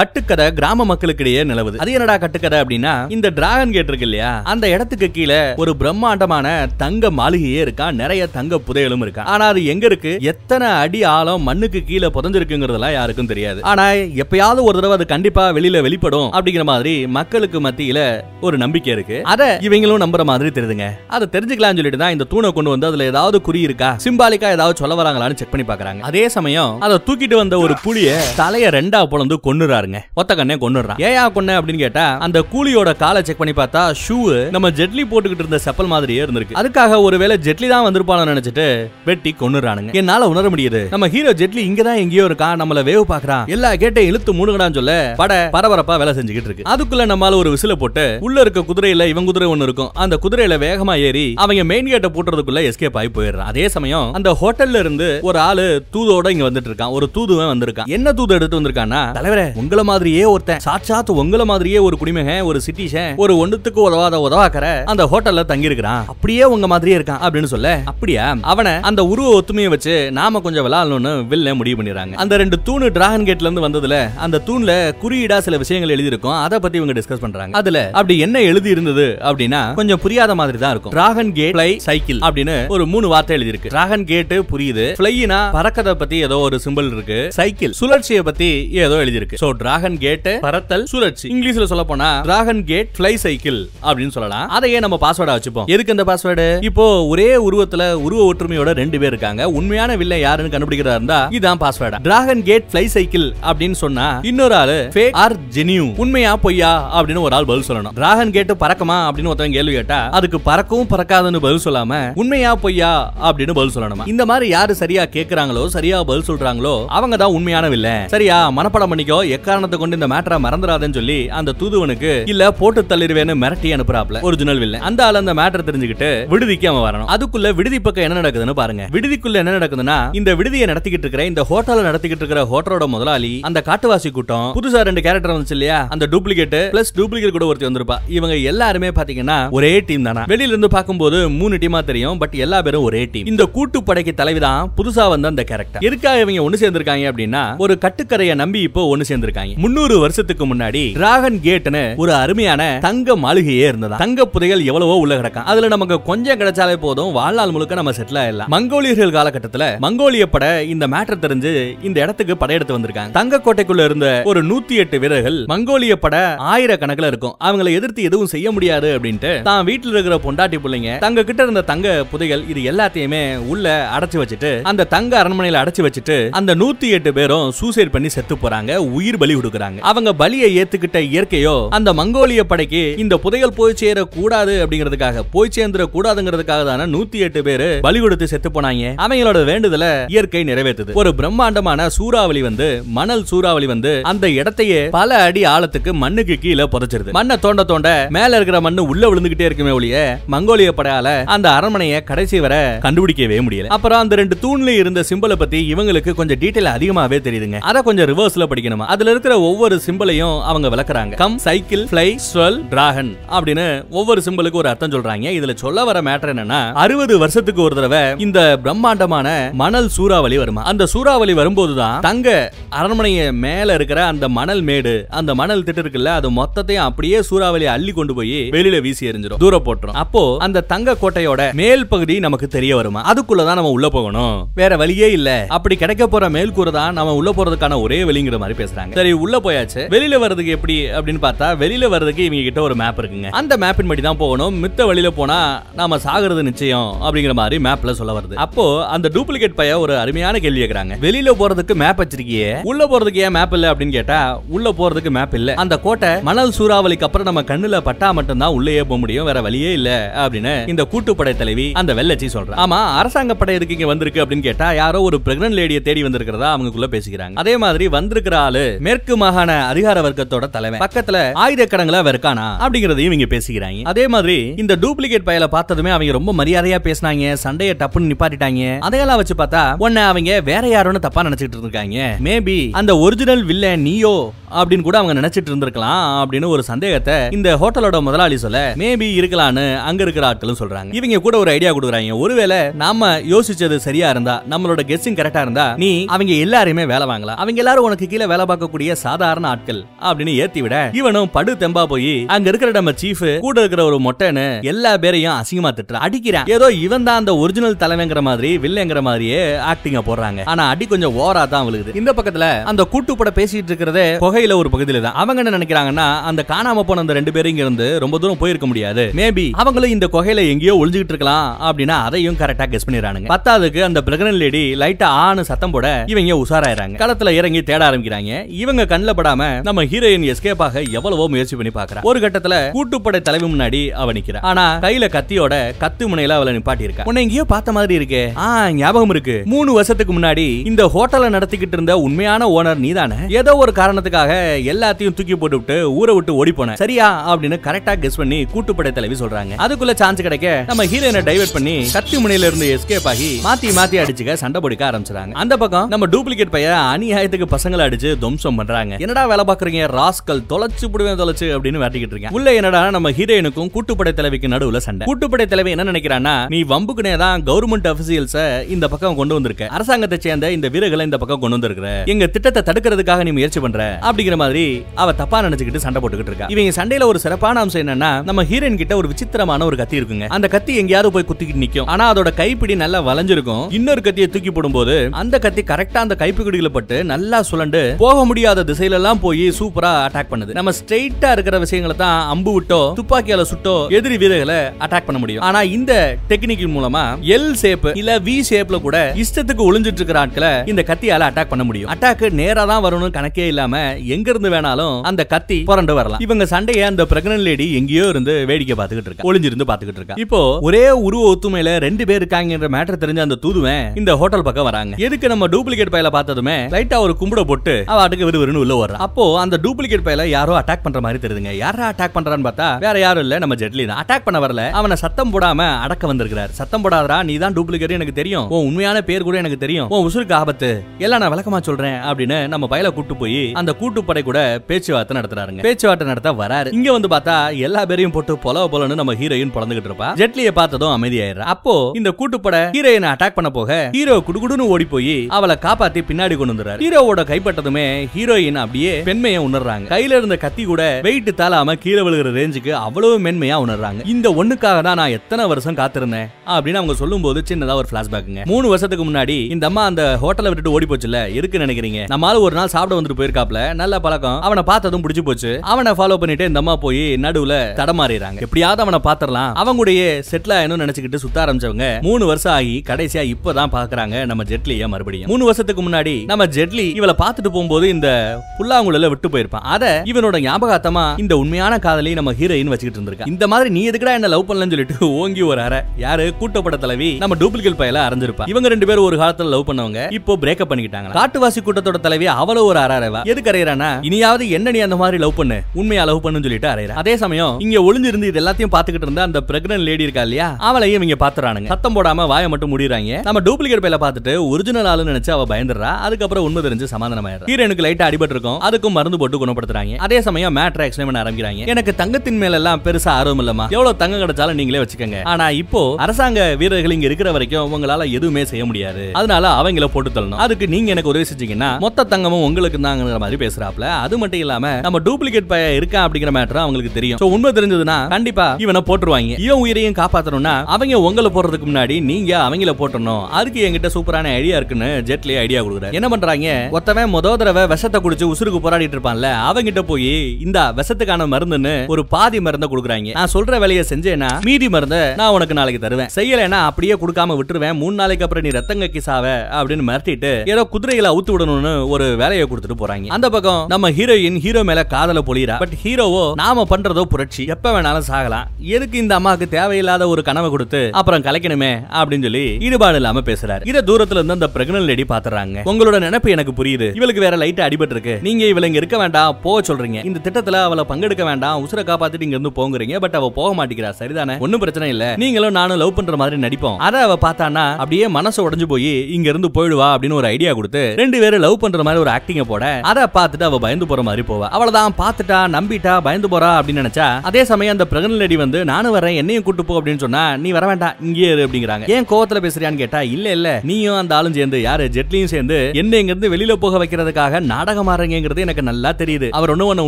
கட்டுக்கதை கிராம மக்களுக்கிடையே நிலவுது. அது என்னடா கட்டுக்கதை அப்படின்னா இந்த டிராகன் கேட் இருக்கு இல்லையா அந்த இடத்துக்கு கீழே ஒரு பிரம்மாண்டமான தங்க மாளிகையே இருக்கா? நிறைய தங்க புதையலும் இருக்கா? ஆனா அது எங்க இருக்கு? எத்தனை அடி ஆழம் மண்ணுக்கு கீழே புதஞ்சிருக்குங்கிறதெல்லாம் யாருக்கும் தெரியாது. ஆனா எப்பயாவது ஒரு தடவை அது கண்டிப்பா வெளியில வெளிப்படும் அப்படிங்கிற மாதிரி மக்களுக்கு மத்தியில ஒரு நம்பிக்கை இருக்கு. அத இவங்களும் நம்புற மாதிரி தெரியுதுங்க. அதை தெரிஞ்சுக்கலாம்னு சொல்லிட்டு தான் இந்த தூணை கொண்டு வந்து அதுல ஏதாவது குறி இருக்கா? சிம்பாலிக்கா ஏதாவது சொல்ல வராங்களான்னு செக் பண்ணி பாக்குறாங்க அதே சமயம் அதை தூக்கிட்டு வந்த ஒரு புளிய தலைய ரெண்டா பொழந்து கொண்டுறாருங்க ஒத்த கண்ணே கொண்டுறான் ஏயா கொன்ன அப்படின்னு கேட்டா அந்த கூலியோட காலை செக் பண்ணி பார்த்தா ஷூ நம்ம ஜெட்லி போட்டுக்கிட்டு இருந்த செப்பல் மாதிரியே இருந்திருக்கு. அதுக்காக ஒருவேளை ஜெட்லி தான் வந்திருப்பானு நினைச்சிட்டு வெட்டி கொண்டுறானுங்க என்னால உணர முடியுது. நம்ம ஹீரோ ஜெட்லி இங்க தான் எங்கேயோ இருக்கான் நம்மள வேவு பாக்குறான் எல்லா கேட்டையும் இழுத்து மூடுங்கடான்னு சொல்ல பட பரபரப்பா வேலை செஞ்சுக்கிட்டு இருக்கு. அதுக்குள்ள நம்மால ஒரு விசில போட்டு உள்ள இருக்க குதிரையில இவன் குதிரை ஒண்ணு இருக்கும். அந்த குதிரையில வேகமா ஏறி அவங்க மெயின் கேட்டை போட்டுறதுக்குள்ள எஸ்கேப் ஆகி போயிடுறான். அதே சமயம் அந்த ஹோட்டல்ல இருந்து ஒரு ஆளு தூதோட இங்க வந்துட்டு இருக்கான். ஒரு தூதுவன் வந்திருக்கான். என்ன தூது எடுத்து வந்திருக்கான்னா தலைவரே உங்களை மாதிரியே ஒருத்தன். சாட்சாத்து உங்களை மாதிரியே ஒரு குடிமகன் ஒரு சிட்டிஷன் ஒரு ஒண்ணுத்துக்கு உதவாத உதவாக்கற அந்த ஹோட்டல்ல தங்கி இருக்கிறான் அப்படியே உங்க மாதிரியே இருக்கான் அப்படின்னு சொல்ல அப்படியா? அவனை அந்த உருவ ஒத்துமையை வச்சு நாம கொஞ்சம் விளையாடணும்னு வில்ல முடிவு பண்ணிடுறாங்க. அந்த ரெண்டு தூணு டிராகன் கேட்ல இருந்து வந்ததுல அந்த தூண்ல குறியீடா சில விஷயங்கள் எழுதியிருக்கும். அதை பத்தி இவங்க டிஸ்கஸ் பண்றாங்க. அதுல அப்படி என்ன எழுதி இருந்தது அப்படின்னா கொஞ்சம் புரியாத மாதிரி தான் இருக்கும். டிராகன் கேட் பிளை சைக்கிள் அப்படின்னு ஒரு மூணு வார்த்தை எழுதியிருக்கு. டிராகன் கேட் புரியுது. பிளைனா பறக்கத பத்தி ஏதோ ஒரு சிம்பிள் இருக்கு. சைக்கிள் சுழற்சியை பத்தி ஏதோ எழுதி இருக்கு சோ டிராகன் கேட் பறத்தல் சுழற்சி. இங்கிலீஷ்ல சொல்ல போனா டிராகன் கேட் பிளை சைக்கிள் அப்படின்னு சொல்லலாம். அதையே நம்ம பாஸ்வேர்டா வச்சுப்போம். எதுக்கு அந்த பாஸ்வேர்டு இப்போ ஒரே உருவத்துல உருவ ஒற்றுமையோட ரெண்டு பேர் இருக்காங்க. உண்மையான வில்லை யாருன்னு கண்டுபிடிக்கிறதா இருந்தா இதான் பாஸ்வேர்டா டிராகன் கேட் ஃபிளை சைக்கிள் அப்படின்னு சொன்னா இன்னொரு ஆளு ஃபேக் ஆர் ஜெனியூ உண்மையா பொய்யா அப்படின்னு ஒரு ஆள் பதில் சொல்லணும். டிராகன் கேட் பறக்குமா அப்படின்னு ஒருத்தன் கேள்வி கேட்டா அதுக்கு பறக்கவும் பறக்காதுன்னு பதில் சொல்லாம உண்மையா பொய்யா அப்படின்னு பதில் சொல்லணுமா? இந்த மாதிரி யாரு சரியா கேக்குறாங்களோ சரியா பதில் சொல்றாங்களோ அவங்க தான் உண்மையான வில்ல. சரியா மனப்படம் பண்ணிக்கோ எக்காரணத்தை கொண்டு இந்த மேட்டரை மறந்துடாதன்னு சொல்லி அந்த தூதுவனுக்கு இல்ல போட்டு தள்ளிடுவேன்னு மிரட்டி அனுப்புறாப்ல ஒரிஜினல் வில்ல அந்த ஆள் அந்த மேட்டர் தெரிஞ்சுக்கிட்டு விடுதிக்கு அவன் வரணும். அதுக்குள்ள விடுதி பக்கம் என்ன நடக்குதுன்னு பாருங்க. விடுதிக்குள்ள என்ன நடக்குதுன்னா இந்த விடுதியை நடத்திக்கிட்டு இருக்கிற இந்த ஹோட்டலை நடத்திக்கிட்டு இருக்கிற ஹோட்டலோட முதலாளி அந்த காட்டுவாசி கூட்டம் புதுசா ரெண்டு கேரக்டர் வந்துச்சு இல்லையா? அந்த டூப்ளிகேட் பிளஸ் டூப்ளிகேட் கூட ஒருத்தி வந்திருப்பா. இவங்க எல்லாருமே பாத்தீங்கன்னா ஒரே டீம் தானா? வெளியில இருந்து பார்க்கும்போது மூணு டீமா தெரியும் பட் எல்லா பேரும் ஒரே டீம் இந்த கூட்டு படைக்கு தலைவிதான் புதுசா வந்த அந்த கேரக்டர் எதுக்காக இவங்க ஒண்ணு சேர்ந்திருக்காங்க அப்படின்னா ஒரு கட்டுக்கரையை நம்பி இப்போ ஒண்ணு சேர்ந்திருக்காங்க. முன்னூறு வருஷத்துக்கு முன்னாடி டிராகன் கேட்னு ஒரு அருமையான தங்க மாளிகையே இருந்ததா? தங்க புதைகள் எவ்வளவோ உள்ள கிடக்கும். அதுல நமக்கு கொஞ்சம் கிடைச்சாலே போதும். வாழ்நாள் முழுக்க நம்ம செட்டில் ஆயிடலாம். மங்கோலியர்கள் காலகட்டத்துல மங்கோலிய படை இந்த மேட்டர் தெரிஞ்சு இந்த இடத்துக்கு படையெடுத்து வந்திருக்காங்க. தங்க கோட்டைக்குள்ள இருந்த ஒரு நூத்தி எட்டு வீரர்கள் மங்கோலிய படை ஆயிரக்கணக்கில் இருக்கும். அவங்களை எதிர்த்து எதுவும் செய்ய முடியாது அப்படின்ட்டு தான் வீட்டில் இருக்கிற பொண்டாட்டி பிள்ளைங்க தங்க கிட்ட இருந்த தங்க புதைகள் இது எல்லாத்தையுமே உள்ள அடைச்சு வச்சுட்டு அந்த தங்க அரண்மனையில அடைச்சு வச்சுட்டு அந்த நூத்தி எட்டு பேரும் சூசைட் பண்ணி செத்து போறாங்க. உயிர் பலி கொடுக்குறாங்க அவங்க பலியை ஏத்துக்கிட்ட இயற்கையோ அந்த மங்கோலிய படைக்கு இந்த புதையல் போய் சேர கூடாது அப்படிங்கிறதுக்காக போய் சேர்ந்துட கூடாதுங்கிறதுக்காக தானே நூத்தி எட்டு பேரு பலி கொடுத்து செத்து போனாங்க. அவங்களோட வேண்டுதல இயற்கை நிறைவேற்றுது. ஒரு பிரம்மாண்டமான சூறாவளி வந்து மணல் சூறாவளி வந்து அந்த இடத்தையே பல அடி ஆழத்துக்கு மண்ணுக்கு கீழே புதைச்சிருது. மண்ணை தோண்ட தோண்ட மேல இருக்கிற மண்ணு உள்ள விழுந்துகிட்டே இருக்குமே ஒழிய மங்கோலிய படையால அந்த அரண்மனையை கடைசி வர கண்டுபிடிக்கவே முடியல. அப்புறம் அந்த ரெண்டு தூண்ல இருந்த சிம்பிளை பத்தி இவங்களுக்கு கொஞ்சம் டீட்டெயில் அதிகமாவே தெரியுதுங்க. அதை கொஞ்சம் ரிவர்ஸ்ல படிக்கணுமா? அதுல இருக்கிற ஒவ்வொரு சிம்பிளையும் அவங்க விளக்குறாங்க. Come cycle fly swell dragon அப்படின்னு ஒவ்வொரு சிம்பிளுக்கு ஒரு அர்த்தம் சொல்றாங்க. இதுல சொல்ல வர மேட்டர் என்னன்னா அறுபது வருஷத்துக்கு ஒரு தடவை இந்த பிரம்மாண்டமான மணல் சூறாவளி வருமா? அந்த சூறாவளி வரும்போதுதான் தங்க அரண்மனைய மேல இருக்கிற அந்த மணல் மேடு அந்த மணல் திட்டு இருக்குல்ல அது மொத்தத்தையும் அப்படியே சூறாவளி அள்ளி கொண்டு போய் வெளியில வீசி எறிஞ்சிடும் தூர போட்டுரும். அப்போ அந்த தங்க கோட்டையோட மேல் பகுதி நமக்கு தெரிய வருமா? அதுக்குள்ளதான் நம்ம உள்ள போகணும். வேற வழியே இல்ல. அப்படி கிடைக்க போற மேல் தான் நம்ம உள்ள போறதுக்கான ஒரே வழிங்கிற மாதிரி பேசுறாங்க. சரி உள்ள போயாச்சு. வெளியில வர்றதுக்கு எப்படி அப்படின்னு பார்த்தா வெளியில வர்றதுக்கு இவங்க கிட்ட ஒரு மேப் இருக்குங்க. அந்த மேப்பின் படி தான் போகணும். மித்த வழியில போனா நாம சாகுறது நிச்சயம் அப்படிங்கிற மாதிரி மேப்ல சொல்ல வருது. அப்போ அந்த டூப்ளிகேட் பைய ஒரு அருமையான கேள்வி கேக்குறாங்க. வெளியில போறதுக்கு மேப் வச்சிருக்கியே உள்ள போறதுக்கு ஏன் மேப் இல்ல அப்படின்னு கேட்டா உள்ள போறதுக்கு மேப் இல்ல. அந்த கோட்டை மணல் சூறாவளிக்கு அப்புறம் நம்ம கண்ணுல பட்டா மட்டும்தான் உள்ளேயே போக முடியும் வேற வழியே இல்ல அப்படின்னு இந்த கூட்டுப்படை தலைவி அந்த வெள்ளச்சி சொல்றா. ஆமா அரசாங்க படை எதுக்கு இங்க வந்திருக்கு அப்படின்னு கேட்டா யாரோ ஒரு பிரெக்னன்ட் லேடியை தேடி வந்திருக்கிறதா அவங்களுக்குள்ள பேசிக்கிறாங்க. அதே மாதிரி வந்திருக்கிற ஆளு மேற்கு மாகாண அதிகார வர்க்கத்தோட தலைவன். பக்கத்துல ஆயுத கடங்களா வெறுக்கானா அப்படிங்கறதையும் இவங்க பேசிக்கிறாங்க. அதே மாதிரி இந்த டூப்ளிகேட் பயல பார்த்ததுமே அவங்க ரொம்ப மரியாதையா பேசினாங்க சண்டைய டப்புன்னு நிப்பாட்டிட்டாங்க. அதையெல்லாம் வச்சு பார்த்தா உன்னை அவங்க வேற யாரோன்னு தப்பா நினைச்சிட்டு இருக்காங்க மேபி அந்த ஒரிஜினல் வில்ல நீயோ அப்படின்னு கூட அவங்க நினைச்சிட்டு இருந்திருக்கலாம் அப்படின்னு ஒரு சந்தேகத்தை இந்த ஹோட்டலோட முதலாளி சொல்ல மேபி இருக்கலாம்னு அங்க இருக்கிற ஆட்களும் சொல்றாங்க. இவங்க கூட ஒரு ஐடியா கொடுக்குறாங்க. ஒருவேளை நாம யோசிச்சது சரியா இருந்தா நம்மளோட கெஸ்ஸிங் கரெக்டா இருந்தா நீ அவங்க எல்லாருமே வேலை வாங்கலாம். அவங்க எல்லாரும் உனக்கு கீழே வேலை பார்க்கக்கூடிய சாதாரண ஆட்கள் அப்படின்னு ஏத்தி விட இவனும் படு தெம்பா போய் அங்க இருக்கிற நம்ம சீஃப் கூட இருக்கிற ஒரு மொட்டைன்னு எல்லா பேரையும் அசிங்கமா திட்டுறான். அடிக்கிறான். ஏதோ இவன் தான் அந்த ஒரிஜினல் தலைவங்கிற மாதிரி வில்லங்கிற மாதிரியே ஆக்டிங்க போடுறாங்க. ஆனா அடி கொஞ்சம் ஓவரா தான் விழுகுது. இந்த பக்கத்துல அந்த கூட்டுப்பட பேசிட்டு இருக்கிறதே புகையில ஒரு பகுதியில தான். அவங்க என்ன நினைக்கிறாங்கன்னா அந்த காணாம போன அந்த ரெண்டு பேரும் இங்க இருந்து ரொம்ப தூரம் போயிருக்க முடியாது. மேபி அவங்களும் இந்த குகையில எங்கேயோ ஒளிஞ்சுகிட்டு இருக்கலாம் அப்படின்னா அதையும் கரெக்டா கெஸ் பண்ணிடுறாங்க பத்தாவதுக்கு அந்த பிரெக்னன்ட் லேடி லைட்டா ஆணு சத்தம் போட இவங்க உஷாராயிராங்க களத்துல இறங்கி தேட ஆரம்பிக்கிறாங்க. இவங்க கண்ணுல படாம நம்ம ஹீரோயின் எஸ்கேப் ஆக எவ்வளவோ முயற்சி பண்ணி பாக்குறாங்க ஒரு கட்டத்துல கூட்டுப்படை தலைவி முன்னாடி அவ நிக்கிறா. ஆனா கையில கத்தியோட கத்து முனையில அவளை நிப்பாட்டி இருக்கா உன்னை எங்கேயோ பார்த்த மாதிரி இருக்கே. ஆ ஞாபகம் இருக்கு. மூணு வருஷத்துக்கு முன்னாடி இந்த ஹோட்டலை நடத்திக்கிட்டு இருந்த உண்மையான ஓனர் நீதானே? ஏதோ ஒரு காரணத்துக்காக எல்லாத்தையும் தூக்கி போட்டு விட்டு ஊரை விட்டு ஓடி போன சரியா? அப்படின்னு கரெக்டா கெஸ் பண்ணி கூட்டுப்படை தலைவி சொல்றாங்க. அதுக்குள்ள சான்ஸ் கிடைக்க நம்ம ஹீரோயினை டைவர்ட் பண்ணி கத்தி முனையில இருந்து எஸ்கேப் ஆகி மாத்தி மாத்தி அடிச்சுக்க சண்டை பிடிக்க ஆரம்பிச்சாங்க அந்த பக்கம் நம்ம டூப்ளிகேட் பைய அநியாயத்துக்கு பசங்களை அடிச்சு துவம்சம் பண்றாங்க. என்னடா வேலை பாக்குறீங்க ராஸ்கல் தொலைச்சு புடுவேன் தொலைச்சு அப்படின்னு வேட்டிக்கிட்டு இருக்கேன் உள்ள என்னடா நம்ம ஹீரோயினுக்கும் கூட்டுப்படை தலைவிக்கு நடுவுல சண்டை. கூட்டுப்படை தலைவி என்ன நினைக்கிறான்னா நீ வம்புக்குனே தான் கவர்மெண்ட் அபிசியல்ஸ இந்த பக்கம் கொண்டு வந்திருக்க. அரசாங்கத்தை சேர்ந்த இந்த வீரர்களை இந்த பக்கம் கொண்டு வந்திருக்கிற. எங்க திட்டத்தை தடுக்கிறதுக்காக நீ முயற்சி பண்ற அப்படிங்கிற மாதிரி அவ தப்பா நினைச்சுக்கிட்டு சண்டை போட்டுக்கிட்டு இருக்கா. இவங்க சண்டையில ஒரு சிறப்பான அம்சம் என்னன்னா நம்ம ஹீரோயின் கிட்ட ஒரு விசித்திரமான ஒரு கத்தி இருக்குங்க. அந்த கத்தி எங்கேயாவது போய் குத்திக்கிட்டு நிக்கும். ஆனா அதோட கைப்பிடி நல்லா வளைஞ்சிருக்கும். இன்னொரு கத்தியை தூக்கி போடும்போது அந்த கத்தி கரெக்டா அந்த கைப்பிடியில பட்டு நல்லா சுழண்டு போக முடியாத திசையில எல்லாம் போய் சூப்பரா அட்டாக் பண்ணுது. நம்ம ஸ்ட்ரெயிட்டா இருக்கிற விஷயங்களை தான் தான் அம்பு விட்டோ துப்பாக்கியால சுட்டோ எதிரி வீரர்களை அட்டாக் பண்ண முடியும். ஆனா இந்த டெக்னிக் மூலமா எல் ஷேப் இல்ல வி ஷேப்ல கூட இஷ்டத்துக்கு ஒளிஞ்சிட்டு இருக்கிற ஆட்களை இந்த கத்தியால அட்டாக் பண்ண முடியும். அட்டாக் நேரா தான் வரணும் கணக்கே இல்லாம எங்க இருந்து வேணாலும் அந்த கத்தி புரண்டு வரலாம். இவங்க சண்டைய அந்த பிரெக்னன்ட் லேடி எங்கேயோ இருந்து வேடிக்கை பார்த்துக்கிட்டு இருக்கா. ஒளிஞ்சிருந்து பார்த்துக்கிட்டு இருக்கா. இப்போ ஒரே உருவ ஒத்துமையில ரெண்டு பேர் இருக்காங்கன்ற மேட்டர் தெரிஞ்ச அந்த தூதுவன் இந்த ஹோட்டல் பக்கம் வராங்க. எதுக்கு நம்ம டூப்ளிகேட் பையில பார்த்ததுமே லைட்டா ஒரு கும்பிட போட்டு அவ ஆட்டுக்கு விறுவிறுன்னு உள்ள வர்றான் அப்போ அந்த டூப்ளிகேட் பையில யாரோ அட்டாக் பண்ற மாதிரி தெரியுதுங்க. யாரா அட்டாக் பண்றான்னு பார்த்தா வேற யாரும் இல்ல நம்ம ஜெட்லி தான். அட்டாக் பண்ண வரல அவனை சத்தம் போடாம அடக்க வந்திருக்கிறார். சத்தம் போடாதரா நீ தான் டூப்ளிகேட் எனக்கு தெரியும். உன் உண்மையான பேர் கூட எனக்கு தெரியும். உன் உசுருக்கு ஆபத்து. எல்லாம் நான் விளக்கமா சொல்றேன் அப்படின்னு நம்ம பயில கூட்டு போய் அந்த கூட்டுப்படை கூட பேச்சுவார்த்தை நடத்துறாருங்க. பேச்சுவார்த்தை நடத்த வராரு. இங்க வந்து பார்த்தா எல்லா பேரையும் போட்டு பொலவ பொலன்னு நம்ம ஹீரோயின் பிறந்துகிட்டு இருப்பா. ஜெட்லியை பார்த்ததும் அமைதியாயிரா அப்போ இந்த கூட்டுப்படை ஹீரோயினை அட்டாக் பண்ண போக ஹீரோ குடுகுடுன்னு ஓடி போய் அவளை காப்பாத்தி பின்னாடி கொண்டு வந்துறாரு ஹீரோவோட கைப்பட்டதுமே ஹீரோயின் அப்படியே பெண்மையை உணர்றாங்க. கையில இருந்த கத்தி கூட வெயிட் தாளாம கீழே விழுகிற ரேஞ்சுக்கு அவ்வளவு மென்மையா உணர்றாங்க. இந்த ஒண்ணுக்காக தான் நான் எத்தனை வருஷம் காத்திருந்தேன்? அப்படின்னு அவங்க சொல்லும்போது சின்னதா ஒரு பிளாஷ்பேக்குங்க மூணு வருஷத்துக்கு முன்னாடி இந்த அம்மா அந்த ஹோட்டலை விட்டுட்டு ஓடி போச்சுல இருக்கு நினைக்கிறீங்க. நம்மளால ஒரு நாள் சாப்பிட வந்துட்டு போயிருக்காப்ல? நல்ல பழக்கம். அவனை பார்த்ததும் பிடிச்சு போச்சு. அவனை ஃபாலோ பண்ணிட்டு இந்த அம்மா போய் நடுவுல தடமாறிறாங்க எப்படியாவது அவனை பாத்திரலாம். அவங்களுடைய செட்டில் ஆயணும் நினைச்சுக்கிட்டு சுத்த ஆரம்பிச்சவங்க மூணு வருஷம் ஆகி கடைசியா இப்பதான் பாக்குறாங்க நம்ம ஜெட்லிய மறுபடியும். மூணு வருஷத்துக்கு முன்னாடி நம்ம ஜெட்லி இவளை பார்த்துட்டு போகும்போது இந்த புல்லாங்குழல விட்டு போயிருப்பான். அத இவனோட ஞாபகார்த்தமா இந்த உண்மையான காதலி நம்ம ஹீரோயின் வச்சுக்கிட்டு இருந்திருக்கா. இந்த மாதிரி நீ எதுக்குடா என்ன லவ் பண்ணலன்னு சொல்லிட்டு ஓங்கி ஒரு அரை யாரு? கூட்டப்பட தலைவி. நம்ம டூப்ளிகேட் பையல அரைஞ்சிருப்பா. இவங்க ரெண்டு பேரும் ஒரு காலத்துல லவ் பண்ணவங்க. இப்போ பிரேக்கப் பண்ணிக்கிட்டாங்க காட்டுவாசி கூட்டத்தோட தலைவி அவள ஒரு அரைவா எதுக்கு அறையறானா? இனியாவது என்ன நீ அந்த மாதிரி லவ் பண்ணு? உண்மையா லவ் பண்ணுன்னு சொல்லிட்டு அறையறா. அதே சமயம் இங்க ஒளிஞ்சிருந்து இது எல்லாத்தையும் பாத்துக்கிட்டு இருந்த அந்த பிரெக்னன்ட் லேடி இருக்கா இல்லையா? அவளையும் இங்க பாத்துறானுங்க சத்தம் போடாம வாய மட்டும் முடிறாங்க நம்ம டூப்ளிகேட் பையில பார்த்துட்டு ஒரிஜினல் ஆளு நினைச்சு அவ பயந்துடுறா. அதுக்கப்புறம் உண்மை தெரிஞ்சு சமாதானம் ஆயிடுறா ஹீரோனுக்கு லைட்டா அடிபட்டு இருக்கும் அதுக்கும் மருந்து போட்டு குணப்படுத்துறாங்க. அதே சமயம் மேட்ரை எக்ஸ்பிளைன் பண்ண ஆரம்பிக்கிறாங்க. எனக்கு தங்கத்தின் மேல எல்லாம் பெருசா ஆர்வம் இல்லமா எவ்வளவு தங்கம் கிடைச்சாலும் நீங்களே வச்சுக்கோங்க. ஆனா இப்போ அரசாங்க வீரர்கள் இங்க இருக்கிற வரைக்கும் உங்களால எதுவுமே செய்ய முடியாது. அதனால அவங்கள போட்டு தள்ளணும். அதுக்கு நீங்க எனக்கு உதவி செஞ்சீங்கன்னா மொத்த தங்கமும் உங்களுக்கு தாங்கிற மாதிரி பேசுறாப்ல. அது மட்டும் இல்லாம நம்ம டூப்ளிகேட் பய இருக்கா அப்படிங்கிற மேட்டர் அவங்களுக்கு தெரியும். உண்மை தெரிஞ்சதுன்னா கண்டிப்பா இவனை போட்டுருவாங்க. இவன் உயிரையும் காப்பாத்தணும்னா அவங்க உங்களை போடுறதுக்கு முன்னாடி நீங்க அவங்கள போட்டணும். அதுக்கு என்கிட்ட சூப்பரான ஐடியா இருக்குன்னு ஜெட்லி ஐடியா கொடுக்குறாரு. என்ன பண்றாங்க? ஒத்தவன் முத தடவை விஷத்தை குடிச்சு உசுருக்கு போராடிட்டு இருப்பான்ல அவங்கிட்ட போய் இந்த விஷத்துக்கான மருந்து மருந்துன்னு ஒரு பாதி மருந்தை கொடுக்குறாங்க. நான் சொல்ற வேலையை செஞ்சேன்னா மீதி மருந்தை நான் உனக்கு நாளைக்கு தருவேன். செய்யலைன்னா அப்படியே கொடுக்காம விட்டுருவேன். மூணு நாளைக்கு அப்புறம் நீ ரத்தம் கக்கி சாவ அப்படின்னு மிரட்டிட்டு ஏதோ குதிரைகளை அவுத்து விடணும்னு ஒரு வேலையை கொடுத்துட்டு போறாங்க. அந்த பக்கம் நம்ம ஹீரோயின் ஹீரோ மேல காதல பொழியிறா. பட் ஹீரோவோ நாம பண்றதோ புரட்சி. எப்ப வேணாலும் சாகலாம். எதுக்கு இந்த அம்மாவுக்கு தேவையில்லாத ஒரு கனவை கொடுத்து அப்புறம் கலைக்கணுமே அப்படின்னு சொல்லி ஈடுபாடு இல்லாம பேசுறாரு. இத தூரத்துல இருந்து அந்த பிரெக்னன் லேடி பாத்துறாங்க. உங்களோட நினைப்பு எனக்கு புரியுது. இவளுக்கு வேற லைட் அடிபட்டு இருக்கு நீங்க இவள இங்க இருக்க வேண்டாம் போக சொல்றீங்க. இந்த திட்டத்துல அவளை பங்கெடுக்க வேண்டாம் உசுர காப்பாத்திட்டு இங்க இருந்து போங்குறீங்க பட் அவ போக மாட்டேங்கிறா. சரிதானே? ஒண்ணும் பிரச்சனை இல்ல. நீங்களும் நானும் லவ் பண்ற மாதிரி நடிப்போம். அத அவ பார்த்தானா அப்படியே மனசு உடஞ்சு போய் இங்க இருந்து போயிடுவா அப்படின்னு ஒரு ஐடியா கொடுத்து ரெண்டு பேரும் லவ் பண்ற மாதிரி ஒரு ஆக்டிங்க போட அத பார்த்துட்டு அவ பயந்து போற மாதிரி போவா. அவ்வளவுதான் பார்த்துட்டா நம்பிட்டா பயந்து போறா அப்படின்னு நினைச்சா அதே சமயம் அந்த பிரெக்னன்ட் லேடி வந்து நானும் வரேன் என்னையும் கூட்டு போ அப்படின்னு சொன்னா நீ வர வேண்டாம் இங்கே இரு அப்படிங்கிறாங்க. ஏன் கோவத்துல பேசுறியான்னு கேட்டா இல்ல இல்ல நீயும் அந்த ஆளும் சேர்ந்து யாரு ஜெட்லியும் சேர்ந்து என்ன இங்க இருந்து வெளியில போக வைக்கிறதுக்காக நாடகம் ஆடுறீங்கிறது எனக்கு நல்லா தெரியுது. அவர் ஒண்ணு ஒண்ணு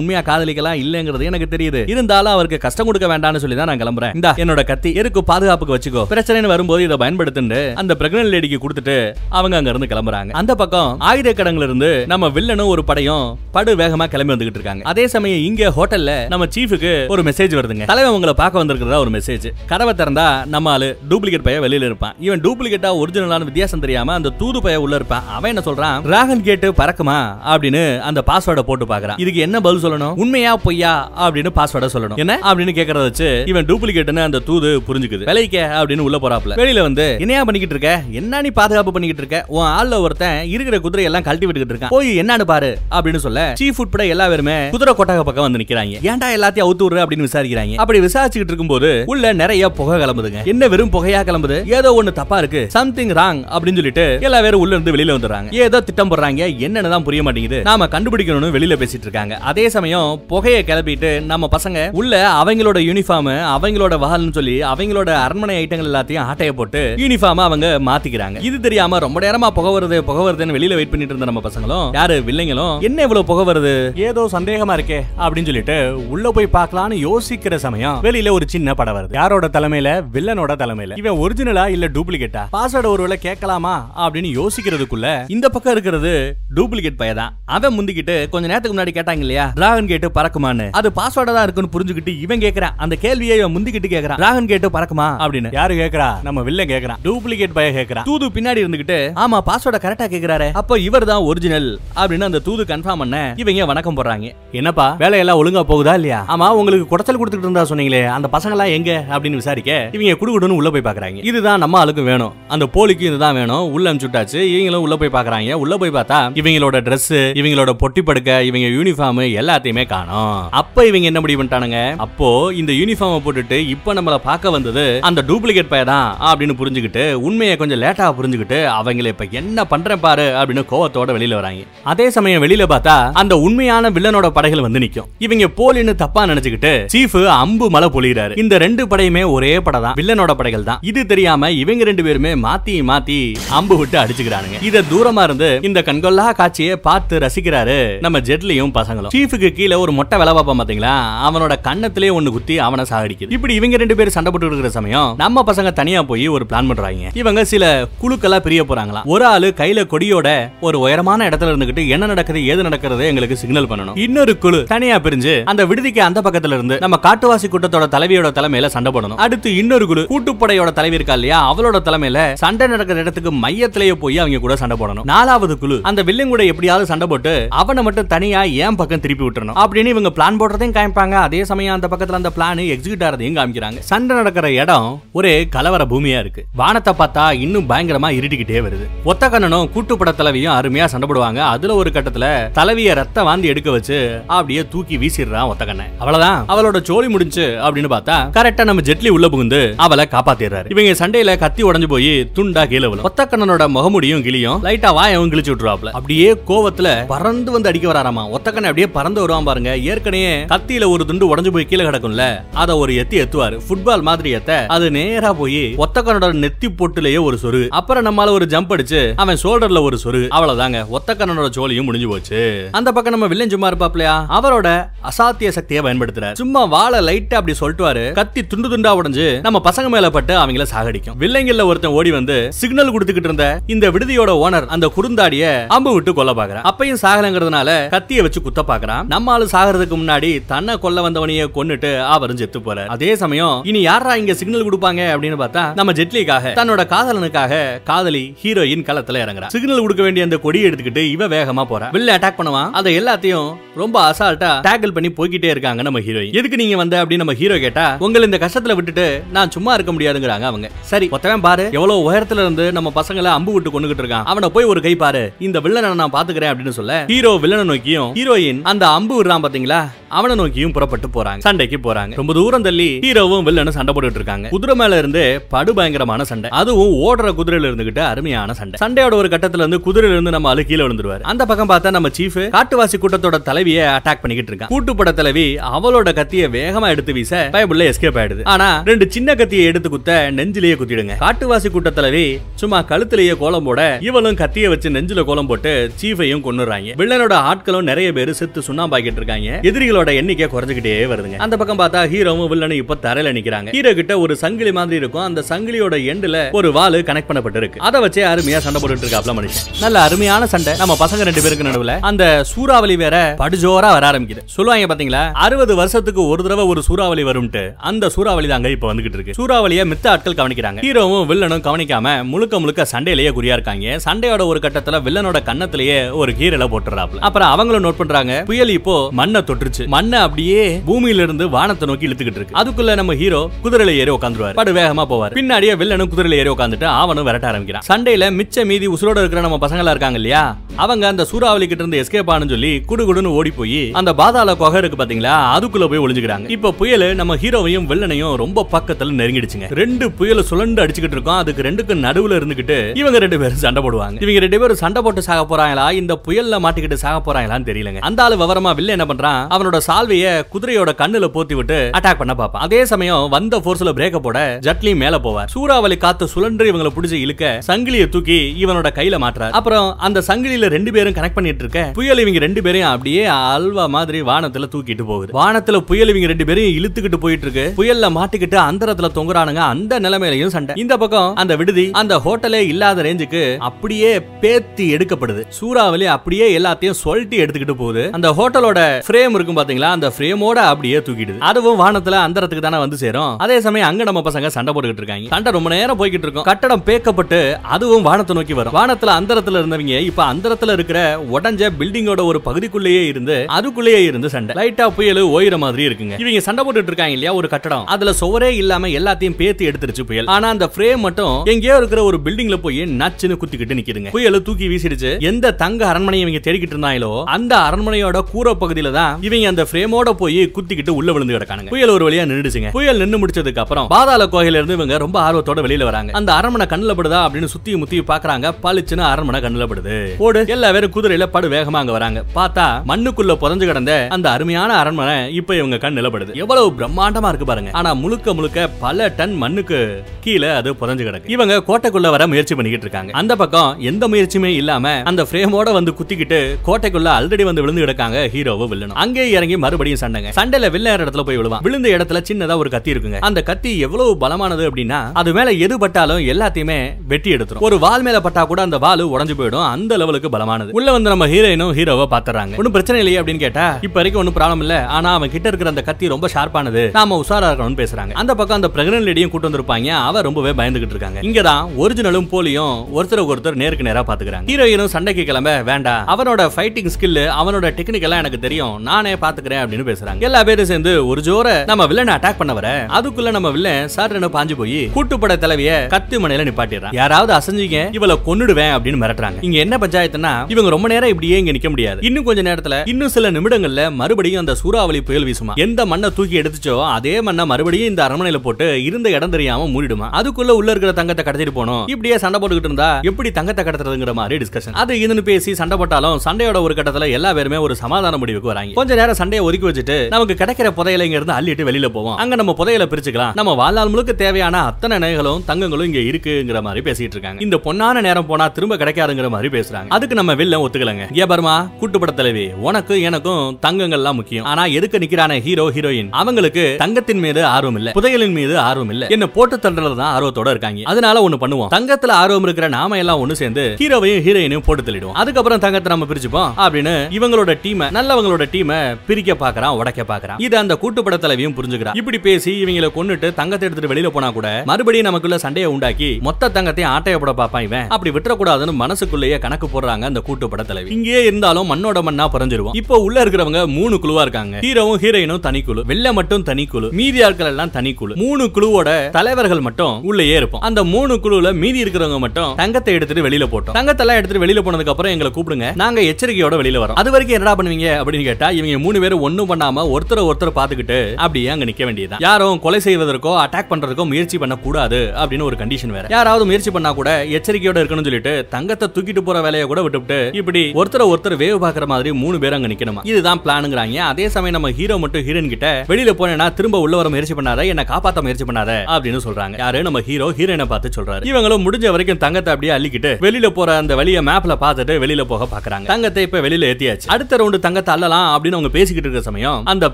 உண்மையா காதலிக்கலாம் இல்லங்கிறது எனக்கு தெரியுது. இருந்தாலும் அவருக்கு கஷ்டம் கொடுக்க வேண்டாம்னு சொல்லி தான் நான் கிளம்புறேன். இந்த என்னோட கத்தி எருக்கு பாதுகாப்புக்கு வச்சுக்கோ. பிரச்சனைன்னு வரும்போது இதை பயன்படுத்துன்னு அந்த பிரெக்னன்ட் லேடிக்கு கொடுத்துட்டு அவங்க அங்க இருந்து கிளம்புறாங்க. அந்த பக்கம் ஆயுத கடங்குல இருந்து நம்ம வில்லனும் ஒரு படையும் படு வேகமா கிளம்பி வந்துகிட்டு இருக்காங்க. அதே சமயம் இங்க ஹோட்டல்ல நம்ம சீஃபுக்கு ஒரு மெசேஜ் வருதுங்க. தலைவன் உங்களை பார்க்க வந்திருக்கிறதா ஒரு மெசேஜ் கதவை திறந்தா நம்ம ஆளு டூப்ளிகேட் பைய வெளியில இருப்பான். இவன் டூப்ளிகேட்டா ஒரிஜினலான வித்தியாசம் தெரியாம அந்த தூது பைய உள்ள இருப்பான். அவன் என்ன சொல்றான்? ராகன் கேட்டு பறக்குமா? அப்படின்னு அந்த பாஸ்வேர்டை போட்டு பாக்குறான் இதுக்கு என்ன பதில் சொல்லணும்? உண்மையா பொய்யா அப்படின்னு பாஸ்வேர்டை சொல்லணும். என்ன? அப்படின்னு கேக்குறத வச்சு இவன் டூப்ளிகேட்னு அந்த தூது புரிஞ்சுக்குது. விலைக்க அப்படின்னு உள்ள போறாப்ல வெளியில வந்து என்னையா பண்ணிக்கிட்டு இருக்க? என்ன நீ பாதுகாப்பு பண்ணிக்கிட்டு இருக்க? உன் ஆள்ல ஒருத்தன் இருக்கிற குதிரை எல்லாம் கழட்டி விட்டுக்கிட்டு இருக்கான். போய் என்னன்னு பாரு அப்படின்னு சொல்ல சீஃப் உட்பட எல்லா பேருமே குதிரை கொட்டக பக்கம் வந்து நிக்கிறாங்க. ஏன்டா எல்லாத்தையும் அவுத்து விடுற? அப்படின்னு விசாரிக்கிறாங்க. அப்படி விசாரிச்சுக்கிட்டு இருக்கும்போது உள்ள நிறைய புகை கிளம்புதுங்க. என்ன வெறும் புகையா கிளம்புது? ஏதோ ஒண்ணு தப்பா இருக்கு. சம்திங் ராங் அப்படின்னு சொல்லிட்டு எல்லா பேரும் உள்ள இருந்து வெளியில வந்துடுறாங்க. ஏதோ திட்டம் போடுறாங்க. என்னன்னு தான் புரிய மாட்டேங்குது. நாம கண்டுபிடிக்கணும்னு வெளியில பேசிட்டு இருக்காங்க. அதே சமயம் புகையை கிளப்பிட்டு நம்ம பசங்க உள்ள அவங்களோட யூனிஃபார்ம் அவங்களோட வகல்னு சொல்லி அவங்களோட அரண்மனை ஐட்டங்கள் எல்லாத்தையும் ஆட்டைய போட்டு யூனிஃபார்ம் அவங்க மாத்திக்கிறாங்க. இது தெரியாம ரொம்ப நேரமா புக வருது புக வருதுன்னு வெளியில வெயிட் பண்ணிட்டு இருந்த நம்ம பசங்களும் யாரு வில்லைங்களும் என்ன இவ்வளவு புக வருது? ஏதோ சந்தேகமா இருக்கே அப்படின்னு சொல்லிட்டு உள்ள போய் பார்க்கலாம்னு யோசிக்கிற சமயம் வெளியில ஒரு சின்ன படம் வருது. யாரோட தலைமையில? வில்லனோட தலைமையில. இவன் ஒரிஜினலா இல்ல டூப்ளிகேட்டா பாஸ்வேர்டு ஒருவேளை கேட்கலாமா அப்படின்னு யோசிக்கிறதுக்குள்ள இந்த பக்கம் இருக்கிறது டூப்ளிகேட் பையதான் அவன் முந்திக்கிட்டு கொஞ்ச நேரத்துக்கு முன்னாடி கேட்டாங்க இல்லையா? டிராகன் கேட்டு பறக்குமான்னு. அது பாஸ்வேர்டா தான் இருக்குன்னு புரிஞ்சுக்கிட்டு இவன் கேக்குறான். அந்த கேள்வியை இவன் முந்திக்கிட்டு கேக்குறான். ராகன் கேட்டு பறக்குமா? அப்படின்னு. யாரு கேக்குறா? நம்ம வில்ல கேக்குறான். டூப்ளிகேட் பய கேக்குறான். தூது பின்னாடி இருந்துகிட்டு ஆமா பாஸ்வேர்டை கரெக்டா கேக்குறாரு. அப்ப இவர் தான் ஒரிஜினல் அப்படின்னு அந்த தூது கன்ஃபார்ம் பண்ண இவங்க வணக்கம் போடுறாங்க? என்னப்பா வேலையெல்லாம் ஒழுங்கா போகுதா இல்லையா? ஆமா உங்களுக்கு குடச்சல் கொடுத்துட்டு இருந்தா சொன்னீங்களே அந்த பசங்க எல்லாம் எங்க? அப்படின்னு விசாரிக்க இவங்க குடுகுடுன்னு உள்ள போய் பாக்குறாங்க. இதுதான் நம்ம ஆளுக்கு வேணும். அந்த போலிக்கும் இதுதான் வேணும். உள்ள அனுப்பிச்சுட்டாச்சு. இவங்களும் உள்ள போய் பாக்குறாங்க. உள்ள போய் பார்த்தா இவங்களோட ட்ரெஸ் இவங்களோட பொட்டி படுக்க இவங்க யூனிஃபார்ம் எல்லாத்தையுமே காணும். அப்ப இவங்க என்ன முடிவு பண்ணிட்டானுங்க? அப்போ இந்த யூனிஃபார்ம் போட்டுட்டு இப்ப நம்மள பார்க்க வந்தது அந்த டூப்ளிகேட் பையன் தான் அப்படின்னு புரிஞ்சுக்கிட்டு உண்மையை கொஞ்சம் லேட்டா புரிஞ்சுக்கிட்டு அவங்களை இப்ப என்ன பண்றேன் பாரு அப்படின்னு கோவத்தோட வெளியில வராங்க. அதே சமயம் வெளியில பார்த்தா அந்த உண்மையான வில்லனோட படைகள் வந்து நிக்கும். இவங்க போலின்னு தப்பா நினைச்சுக்கிட்டு சீஃப் அம்பு மலை பொழிகிறாரு இந்த ரெண்டு படையுமே ஒரே படம் தான் வில்லனோட படைகள் தான். இது தெரியாம இவங்க ரெண்டு பேருமே மாத்தி மாத்தி அம்பு விட்டு அடிச்சுக்கிறானுங்க. இத தூரமா இருந்து இந்த கண்கொள்ளா காட்சியை பார்த்து ரசிக்கிறாரு நம்ம ஜெட்லியும் பசங்களும். சீஃபுக்கு கீழே ஒரு மொட்டை வேலை பார்ப்போம் பாத்தீங்களா? அவனோட கண்ணத்திலே ஒண்ணு குத்தி அவனை சாகடிக்குது. இப்படி இவங்க ரெண்டு பேரும் சண்டை போட்டு இருக்கிற சமயம் நம்ம பசங்க தனியா போய் ஒரு பிளான் பண்றாங்க. இவங்க சில குழுக்களா பிரிய போறாங்களா ஒரு ஆளு கையில கொடியோட ஒரு உயரமான இடத்துல இருந்துகிட்டு என்ன நடக்குது ஏது நடக்கிறது எங்களுக்கு சிக்னல் பண்ணணும். இன்னொரு குழு தனியா பிரிஞ்சு அந்த விடுதிக்கு அந்த பக்கத்துல இருந்து நம்ம காட்டுவாசி கூட்டத்தோட தலைவியோட தலைமையில சண்டை போடணும். அடுத்து இன்னொரு குழு கூட்டுப்படையோட தலைவி இருக்கா இல்லையா அவளோட தலைமையில சண்டை நடக்கிற இடத்துக்கு மையத்திலேயே போய் அவங்க கூட சண்டை போடணும். நாலாவது குழு அந்த வில்லங்கூட எப்படியாவது சண்டை போட்டு அவனை மட்டும் தனியா ஏன் பக்கம் திருப்பி விட்டுறணும். அப்படின்னு இவங்க பிளான் பிளானையும் காமிப்பாங்க. அதே சமயம் அந்த பக்கத்துல அந்த பிளான் எக்ஸிக்யூட் ஆறதையும் காமிக்கிறாங்க. சண்டை நடக்கிற இடம் ஒரு கலவர பூமியா இருக்கு. வானத்தை பார்த்தா இன்னும் பயங்கரமா இருட்டிக்கிட்டே வருது. ஒத்த கண்ணனும் கூட்டுப்பட தலைவியும் அருமையா சண்டை போடுவாங்க. அதுல ஒரு கட்டத்துல தலைவிய ரத்த வாந்தி எடுக்க வச்சு அப்படியே தூக்கி வீசிடுறான் ஒத்த கண்ணன் அவ்வளவுதான். அவளோட சோழி முடிஞ்சு அப்படின்னு பார்த்தா கரெக்டா நம்ம ஜெட்லி உள்ள புகுந்து அவளை காப்பாத்திடுறாரு. இவங்க சண்டையில கத்தி உடஞ்சு போய் துண்டா கீழே விழும். ஒத்த கண்ணனோட முகமுடியும் கிளியும் லைட்டா வாயவும் கிழிச்சு விட்டுருவாப்ல அப்படியே கோவத்துல பறந்து வந்து அடிக்க வராராமா. ஒத்த கண்ணன் அப்படியே பறந்து வருவான் பாருங்க. ஏற்கனவே கத்தியில ஒரு துண்டு உடஞ்சு போய் கீழே கிடக்கும்ல அத ஒரு எத்தி எத்துவாரு. ஃபுட்பால் மாதிரி எத்த அது நேரா போய் ஒத்தக்கனோட நெத்தி பொட்டுலயே ஒரு சொரு. அப்புறம் நம்மால ஒரு ஜம்ப் அடிச்சு அவன் ஷோல்டர்ல ஒரு சொரு. அவ்வளவுதாங்க ஒத்தக்கனோட சோழியும் முடிஞ்சு போச்சு. அந்த பக்கம் நம்ம வில்லன் சும்மா இருப்பாப்லையா? அவரோட அசாத்திய சக்தியை பயன்படுத்துற சும்மா வாழை லைட்டா அப்படி சொல்லிட்டுவாரு கத்தி துண்டு துண்டா உடஞ்சு நம்ம பசங்க மேல பட்டு அவங்கள சாகடிக்கும். வில்லங்கில்ல ஒருத்தன் ஓடி வந்து சிக்னல் கொடுத்துக்கிட்டு இருந்த இந்த விடுதியோட ஓனர் அந்த குறுந்தாடிய அம்பு விட்டு கொல்ல பாக்குறான். அப்பையும் சாகலங்கிறதுனால கத்தியை வச்சு குத்த பாக்குறான். நம்ம ஆளு சாகிறதுக்கு முன்னாடி தன்னை கொல்ல வந்தவனையே கொன்னுட்டு அவரும் செத்து போறாரு. அதே சமயம் இனி யாரா இங்க சிக்னல் கொடுப்பாங்க அப்படின்னு பார்த்தா நம்ம ஜெட்லிக்காக தன்னோட காதலனுக்காக காதலி ஹீரோயின் களத்துல இறங்குறா. சிக்னல் கொடுக்க வேண்டிய அந்த கொடியை எடுத்துக்கிட்டு இவ வேகமா போறா. வில்ல அட்டாக் பண்ணுவான் அதை எல்லாத்தையும் ரொம்ப அசால்ட்டா டேக்கிள் பண்ணி போய்கிட்டே இருக்காங்க நம்ம ஹீரோயின் எதுக்கு நீங்க வந்த அப்படின்னு நம்ம ஹீரோ கேட்டா உங்களை இந்த கஷ்டத்துல விட்டுட்டு நான் சும்மா இருக்க முடியாதுங்கிறாங்க அவங்க. சரி மொத்தவன் பாரு. எவ்வளவு உயரத்துல இருந்து நம்ம பசங்களை அம்பு விட்டு கொண்டுகிட்டு இருக்கான். அவனை போய் ஒரு கை பாரு. இந்த வில்லனை நான் பாத்துக்கிறேன் அப்படின்னு சொல்ல ஹீரோ வில்லனை நோக்கியும் ஹீரோயின் அந்த அம்பு விடுறான் பாத்தீங்களா? அவனை நோக்கியும் புறப்பட்டு போறாங்க. சண்டைக்கு போறாங்க. ரொம்ப தூரம் தள்ளி ஹீரோவும் வில்லனும் சண்டை போட்டுட்டு இருக்காங்க. குதிரை மேல இருந்து படு பயங்கரமான சண்டை. அதுவும் ஓடுற குதிரையில இருந்துகிட்டு அருமையான சண்டை. சண்டையோட ஒரு கட்டத்துல இருந்து குதிரையில இருந்து நம்ம அழு கீழே விழுந்துருவாரு. அந்த பக்கம் பார்த்தா நம்ம சீஃப் காட்டுவாசி கூட்டத்தோட தலைவியை அட்டாக் பண்ணிக்கிட்டு இருக்கான். கூட்டுப்பட தலைவி அவளோட கத்திய வேகமா எடுத்து வீச பயபுள்ள எஸ்கேப் ஆயிடுது. ஆனா ரெண்டு சின்ன கத்தியை எடுத்து குத்த நெஞ்சிலேயே குத்திடுங்க. காட்டுவாசி கூட்ட தலைவி சும்மா கழுத்திலேயே கோலம் போட இவளும் கத்தியை வச்சு நெஞ்சில கோலம் போட்டு சீஃபையும் கொண்டுறாங்க வில்லனோட ஆட்களும் நிறைய பேர் செத்து சுண்ணாம்பாக்கிட்டு இருக்காங்க. எதிரிகளோட எண்ணிக்கை குறைஞ்சுக்கிட்டே வருதுங்க. அந்த பக்கம் பார்த்தா ஹீரோவும் வில்லனும் இப்ப தரையில நிக்கிறாங்க. ஹீரோ கிட்ட ஒரு சங்கிலி மாதிரி இருக்கும். அந்த சங்கிலியோட எண்டுல ஒரு வால் கனெக்ட் பண்ணப்பட்டு இருக்கு. அதை வச்சே அருமையா சண்டை போட்டுட்டு இருக்காப்ல மனுஷன். நல்ல அருமையான சண்டை. நம்ம பசங்க ரெண்டு பேருக்கு நடுவுல. அந்த சூறாவளி வேற படுஜோரா வர ஆரம்பிக்குது. சொல்லுவாங்க பாத்தீங்களா? அறுபது வருஷத்துக்கு ஒரு தடவை ஒரு சூறாவளி வரும்ட்டு அந்த சூறாவளி தாங்க இப்ப வந்துகிட்டு இருக்கு. சூறாவளியை மித்த ஆட்கள் கவனிக்கிறாங்க. ஹீரோவும் வில்லனும் கவனிக்காம முழுக்க முழுக்க சண்டையிலேயே குறியா இருக்காங்க. சண்டையோட ஒரு கட்டத்துல வில்லனோட கன்னத்திலேயே ஒரு கீரல போட்டுறாப்ல. அப்புறம் அவங்களும் நோட் பண்றாங்க. புயல் இப்போ மண்ணை தொட்டுருச்சு மண்ணை அப்படியே பூமியில இருந்து வானத்தை நோக்கி இழுத்துக்கிட்டு இருக்கு. அதுக்குள்ள நம்ம ஹீரோ குதிரையில ஏறி உட்காந்துருவாரு படு வேகமா போவார். பின்னாடியே வில்லனும் குதிரையில ஏறி உட்காந்துட்டு அவனும் விரட்ட ஆரம்பிக்கிறான். சண்டையில மிச்ச மீதி உசுரோட இருக்கிற நம்ம பசங்களா இருக்காங்க இல்லையா? அவங்க அந்த சூறாவளி கிட்ட இருந்து எஸ்கேப் ஆனு சொல்லி குடுகுடுன்னு ஓடி போய் அந்த பாதாள குகை இருக்கு பாத்தீங்களா? அதுக்குள்ள போய் ஒளிஞ்சுக்கிறாங்க. இப்ப புயல் நம்ம ஹீரோவையும் வில்லனையும் ரொம்ப பக்கத்துல நெருங்கிடுச்சுங்க. ரெண்டு புயல் சுழண்டு அடிச்சுக்கிட்டு இருக்கோம். அதுக்கு ரெண்டுக்கு நடுவுல இருந்துகிட்டு இவங்க ரெண்டு பேரும் சண்டை போடுவாங்க. இவங்க ரெண்டு பேரும் சண்டை போட்டு சாக போறாங்களா? இந்த புயல்ல மாட்டிக்கிட்டு சாக போறாங்களான்னு தெரியலங்க. அந்த ஆளு விவரமா வில்ல என்ன பண்றான்? அவனோட சால் சால்வைய குதிரையோட கண்ணுல போத்தி விட்டு அட்டாக் பண்ண பாப்பான் அதே சமயம் வந்த போர்ஸ்ல பிரேக்க போட ஜட்லி மேல போவார். சூறாவளி காத்து சுழன்று இவங்களை பிடிச்சி இழுக்க சங்கிலிய தூக்கி இவனோட கையில மாட்டுறாரு அப்புறம் அந்த சங்கிலியில ரெண்டு பேரும் கனெக்ட் பண்ணிட்டு இருக்க புயல் இவங்க ரெண்டு பேரையும் அப்படியே அல்வா மாதிரி வானத்துல தூக்கிட்டு போகுது. வானத்துல புயல் இவங்க ரெண்டு பேரையும் இழுத்துக்கிட்டு போயிட்டு இருக்கு. புயல்ல மாட்டிக்கிட்டு அந்தரத்துல தொங்குறானுங்க. அந்த நிலைமையிலையும் சண்டை. இந்த பக்கம் அந்த விடுதி அந்த ஹோட்டலே இல்லாத ரேஞ்சுக்கு அப்படியே பேத்தி எடுக்கப்படுது. சூறாவளி அப்படியே எல்லாத்தையும் சொல்லிட்டு எடுத்துக்கிட்டு போகுது. அந்த ஹோட்டலோட ஃப்ரேம் இருக்கும் பாத்தீங்களா? அந்த ஃப்ரேமோட அப்படியே தூக்கிடுது. அதுவும் வானத்துல அந்தரத்துக்கு தானே வந்து சேரும். அதே சமயம் அங்க நம்ம பசங்க சண்டை போட்டுக்கிட்டு இருக்காங்க. சண்டை ரொம்ப நேரம் போய்கிட்டு இருக்கும். கட்டடம் பேக்கப்பட்டு அதுவும் வானத்தை நோக்கி வரும். வானத்துல அந்தரத்துல இருந்தவங்க இப்ப அந்தரத்துல இருக்கிற உடஞ்ச பில்டிங்கோட ஒரு பகுதிக்குள்ளேயே இருந்து அதுக்குள்ளேயே இருந்து சண்டை. லைட்டா புயல் ஓயிற மாதிரி இருக்குங்க. இவங்க சண்டை போட்டுட்டு இருக்காங்க இல்லையா ஒரு கட்டடம். அதுல சுவரே இல்லாம எல்லாத்தையும் பேத்து எடுத்துருச்சு புயல். ஆனா அந்த ஃப்ரேம் மட்டும் எங்கேயோ இருக்கிற ஒரு பில்டிங்ல போய் நச்சுன்னு குத்திக்கிட்டு நிக்குதுங்க. புயல் தூக்கி வீசிடுச்சு. எந்த தங்க அரண்மனையை இவங்க தேடிக்கிட்டு இருந்தாங்களோ அந்த அரண்மனையோட கூரை பகுதியில தான் இவங்க அந்த ஃப்ரேம் ஃப்ரேமோட போய் குத்திக்கிட்டு உள்ள விழுந்து கிடக்கானுங்க. புயல் ஒரு வழியா நின்றுச்சுங்க புயல் நின்னு முடிச்சதுக்கு அப்புறம் பாதாள கோயில இருந்து இவங்க ரொம்ப ஆர்வத்தோட வெளியில வராங்க. அந்த அரண்மனை கண்ணுல படுதா அப்படின்னு சுத்தி முத்தி பாக்குறாங்க. பளிச்சுன்னு அரண்மனை கண்ணுல படுது. போடு. எல்லா பேரும் குதிரையில படு வேகமா அங்க வராங்க. பார்த்தா மண்ணுக்குள்ள புதஞ்சு கிடந்த அந்த அருமையான அரண்மனை இப்ப இவங்க கண் நிலப்படுது எவ்வளவு பிரம்மாண்டமா இருக்கு பாருங்க. ஆனா முழுக்க முழுக்க பல டன் மண்ணுக்கு கீழே அது புதஞ்சு கிடக்கு. இவங்க கோட்டைக்குள்ள வர முயற்சி பண்ணிக்கிட்டு இருக்காங்க. அந்த பக்கம் எந்த முயற்சியுமே இல்லாம அந்த ஃப்ரேமோட வந்து குத்திக்கிட்டு கோட்டைக்குள்ள ஆல்ரெடி வந்து விழுந்து கிடக்காங்க ஹீரோவை வில்லனும் அங்கே இறங்கி மறுபடியும் சண்டைங்க. சண்டையில வில்ல இடத்துல போய் விழுவான். விழுந்த இடத்துல சின்னதா ஒரு கத்தி இருக்குங்க. அந்த கத்தி எவ்வளவு பலமானது அப்படின்னா அது மேல எது பட்டாலும் எல்லாத்தையுமே வெட்டி எடுத்துரும். ஒரு வால் மேல பட்டா கூட அந்த வால் உடஞ்சு போயிடும். அந்த லெவலுக்கு பலமானது. உள்ள வந்து நம்ம ஹீரோயினும் ஹீரோவை பாத்துறாங்க ஒன்னும் பிரச்சனை இல்லையே அப்படின்னு கேட்டா இப்ப வரைக்கும் ஒன்னும் ப்ராப்ளம் இல்ல. ஆனா அவன் கிட்ட இருக்கிற அந்த கத்தி ரொம்ப ஷார்ப்பானது நாம உஷாரா இருக்கணும்னு பேசுறாங்க. அந்த பக்கம் அந்த பிரெக்னன்ட் லேடியும் கூட்டு வந்திருப்பாங்க. அவ ரொம்பவே பயந்துகிட்டு இருக்காங்க. இங்கதான் ஒரிஜினலும் போலியும் ஒருத்தருக்கு ஒருத்தர் நேருக்கு நேரா பாத்துக்கிறாங்க ஹீரோயினும் சண்டைக்கு கிளம்ப வேண்டாம். அவனோட ஃபைட்டிங் ஸ்கில் அவனோட டெக்னிக் எல்லாம் எனக்கு தெரியும். நானே பாத்துக்கிறேன் அப்படின்னு பேசுறாங்க. எல்லா பேரும் சேர்ந்து ஒரு ஜோர நம்ம வில்லனை அட்டாக் பண்ண வர அதுக்குள்ள நம்ம வில்லன் சார்னு பாஞ்சு போய் கூட்டுப்பட தலைவிய கத்து மனையில நிப்பாட்டிடுறான். யாராவது அசஞ்சிங்க இவள கொன்னுடுவேன் அப்படின்னு மிரட்டுறாங்க. இங்க என்ன பஞ்சாயத்துனா இவங்க ரொம்ப நேரம் இப்படியே இங்க நிக்க முடியாது. இன்னும் கொஞ்ச நேரத்துல இன்னும் சில நிமிடங்கள்ல மறுபடியும் அந்த சூறாவளி புயல் வீசுமா. எந்த மண்ணை தூக்கி எடுத்துச்சோ அதே மண்ணை மறுபடியும் இந்த அரண்மனையில போட்டு இருந்த இடம் தெரியாம மூடிடுமா. அதுக்குள்ள உள்ள இருக்கிற தங்கத்தை கடத்திட்டு போனோம். இப்படியே சண்டை போட்டுக்கிட்டு இருந்தா எப்படி தங்கத்தை கடத்துறதுங்கிற மாதிரி டிஸ்கஷன் அது இதுன்னு பேசி சண்டை போட்டாலும் சண்டையோட ஒரு கட்டத்துல எல்லா பேருமே ஒரு சமாதான முடிவுக்கு வராங்க. கொஞ்ச நேரம் சண்டையை ஒதுக்கி வச்சுட்டு நமக்கு கிடைக்கிற புதையலை இங்க இருந்து அள்ளிட்டு வெளியில போவோம். அங்க நம்ம புதையலை பிரிச்சுக்கலாம். நம்ம வாழ்நாள் முழுக்க தேவையான அத்தனை நகைகளும் தங்கங்களும் இங்க இருக்குங்கிற மாதிரி பேசிட்டு இருக்காங்க. இந்த பொன்னான நேரம் போனா திரும்ப கிடைக்காதுங்கிற மாதிரி பேசுறாங்க. அதுக்கு நம்ம வில்ல ஒத்துக்கலங்க. ஏ பர்மா கூட்டுப்பட தலைவி உனக்கு எனக்கும் தங்கங்கள்லாம் முக்கியம். ஆனா எதுக்கு நிக்கிறான ஹீரோ ஹீரோயின்? அவங்களுக்கு தங்கத்தின் மீது ஆர்வம் இல்ல. புதையலின் மீது ஆர்வம் இல்ல. என்ன போட்டு தள்ளுறது தான் ஆர்வத்தோட இருக்காங்க. அதனால ஒண்ணு பண்ணுவோம். தங்கத்துல ஆர்வம் இருக்கிற நாம எல்லாம் ஒண்ணு சேர்ந்து ஹீரோவையும் ஹீரோயினையும் போட்டு தள்ளிடுவோம். அதுக்கப்புறம் தங்கத்தை நம்ம பிரிச்சுப்போம் அப்படின்னு இவங்களோட டீமை நல்லவங்களோட டீமை பிரிக்க பாக்குறான் உடைக்க பாக்குறான் இது அந்த கூட்டுப்பட தலைவியும் புரிஞ்சுக்கிறான் இப்படி பேசி இவங்களை கொண்டுட்டு தங்கத்தை எடுத்துட்டு வெளியில போனா கூட மறுபடியும் நமக்குள்ள சண்டையை உண்டாக்கி மொத்த தங்கத்தையும் ஆட்டையப்பட பாப்பான் இவன். அப்படி விட்டுறக்கூடாதுன்னு மனசுக்குள்ளேயே கணக்கு போடுறாங்க அந்த கூட்டுப்பட தலைவி. இங்கேயே இருந்தாலும் மண்ணோட மண்ணா பறஞ்சிருவோம். இப்போ உள்ள இருக்கிறவங்க மூணு குழுவா இருக்காங்க. ஹீரோவும் ஹீரோயினும் தனி குழு. வெள்ள மட்டும் தனிக்குழு மீதி ஆட்கள் எல்லாம் தனி குழு. மூணு குழுவோட தலைவர்கள் மட்டும் உள்ளேயே இருப்போம். அந்த மூணு குழுல மீதி இருக்கிறவங்க மட்டும் தங்கத்தை எடுத்துட்டு வெளியில போட்டோம். தங்கத்தெல்லாம் எடுத்துட்டு வெளியில போனதுக்கு அப்புறம் எங்களை கூப்பிடுங்க. நாங்க எச்சரிக்கையோட வெளியில வரோம். அது வரைக்கும் என்னடா பண்ணுவீங்க அப்படின்னு கேட்டா இவங்க மூணு பேரும் ஒண்ணும் பண்ணாம ஒருத்தரை ஒருத்தர் பாத்துக்கிட்டு அப்படியே அங்க நிக்க வேண்டியது யாரும் கொலை செய்வதற்கோ அட்டாக் பண்றதுக்கோ முயற்சி பண்ண கூடாது அப்படின்னு ஒரு கண்டிஷன் வேற. யாராவது முயற்சி பண்ணா கூட எச்சரிக்கையோட இருக்கணும்னு சொல்லிட்டு தங்கத்தை தூக்கிட்டு போற வேலையை கூட விட்டுவிட்டு இப்படி ஒருத்தரை ஒருத்தர் வேவு பாக்குற மாதிரி மூணு பேர் அங்க நிக்கணுமா? இதுதான் பிளானுங்கிறாங்க அதே சமயம் நம்ம ஹீரோ மட்டும் ஹீரோயின் கிட்ட வெளியில போனேன்னா திரும்ப உள்ள வர முயற்சி பண்ணாத என்ன காப்பாத்த முயற்சி பண்ணாத அப்படின்னு சொல்றாங்க. யாரு? நம்ம ஹீரோ ஹீரோயினை பார்த்து சொல்றாரு. இவங்களும் முடிஞ்ச வரைக்கும் தங்கத்தை அப்படியே அள்ளிக்கிட்டு வெளியில போற அந்த வழிய மேப்ல பார்த்துட்டு வெளியில போக பாக்குறாங்க. தங்கத்தை இப்ப வெளியில ஏத்தியாச்சு. அடுத்த ரவுண்டு தங்கத்தை அள்ளலாம் அப்படின்னு அவங்க பேசிக்கிட்டு இருக்க சமயம் அந்த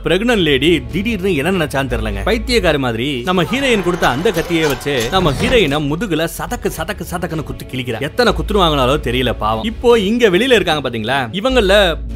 பிரெக்னன்ட் லேடி திடீர்னு என்ன நினைச்சான்னு தெரியலங்க. பைத்தியக்காரி மாதிரி நம்ம ஹீரோயின் கொடுத்த அந்த கத்தியை வச்சு நம்ம ஹீரோயினை முதுகுல சதக்கு சதக்கு சதக்குன்னு குத்து கிழிக்கிறா. எத்தனை குத்துருவாங்கனாலோ தெரியல பாவம். இப்போ இங்க வெளியில இருக்காங்க பாத்தீங்களா? இவங்கள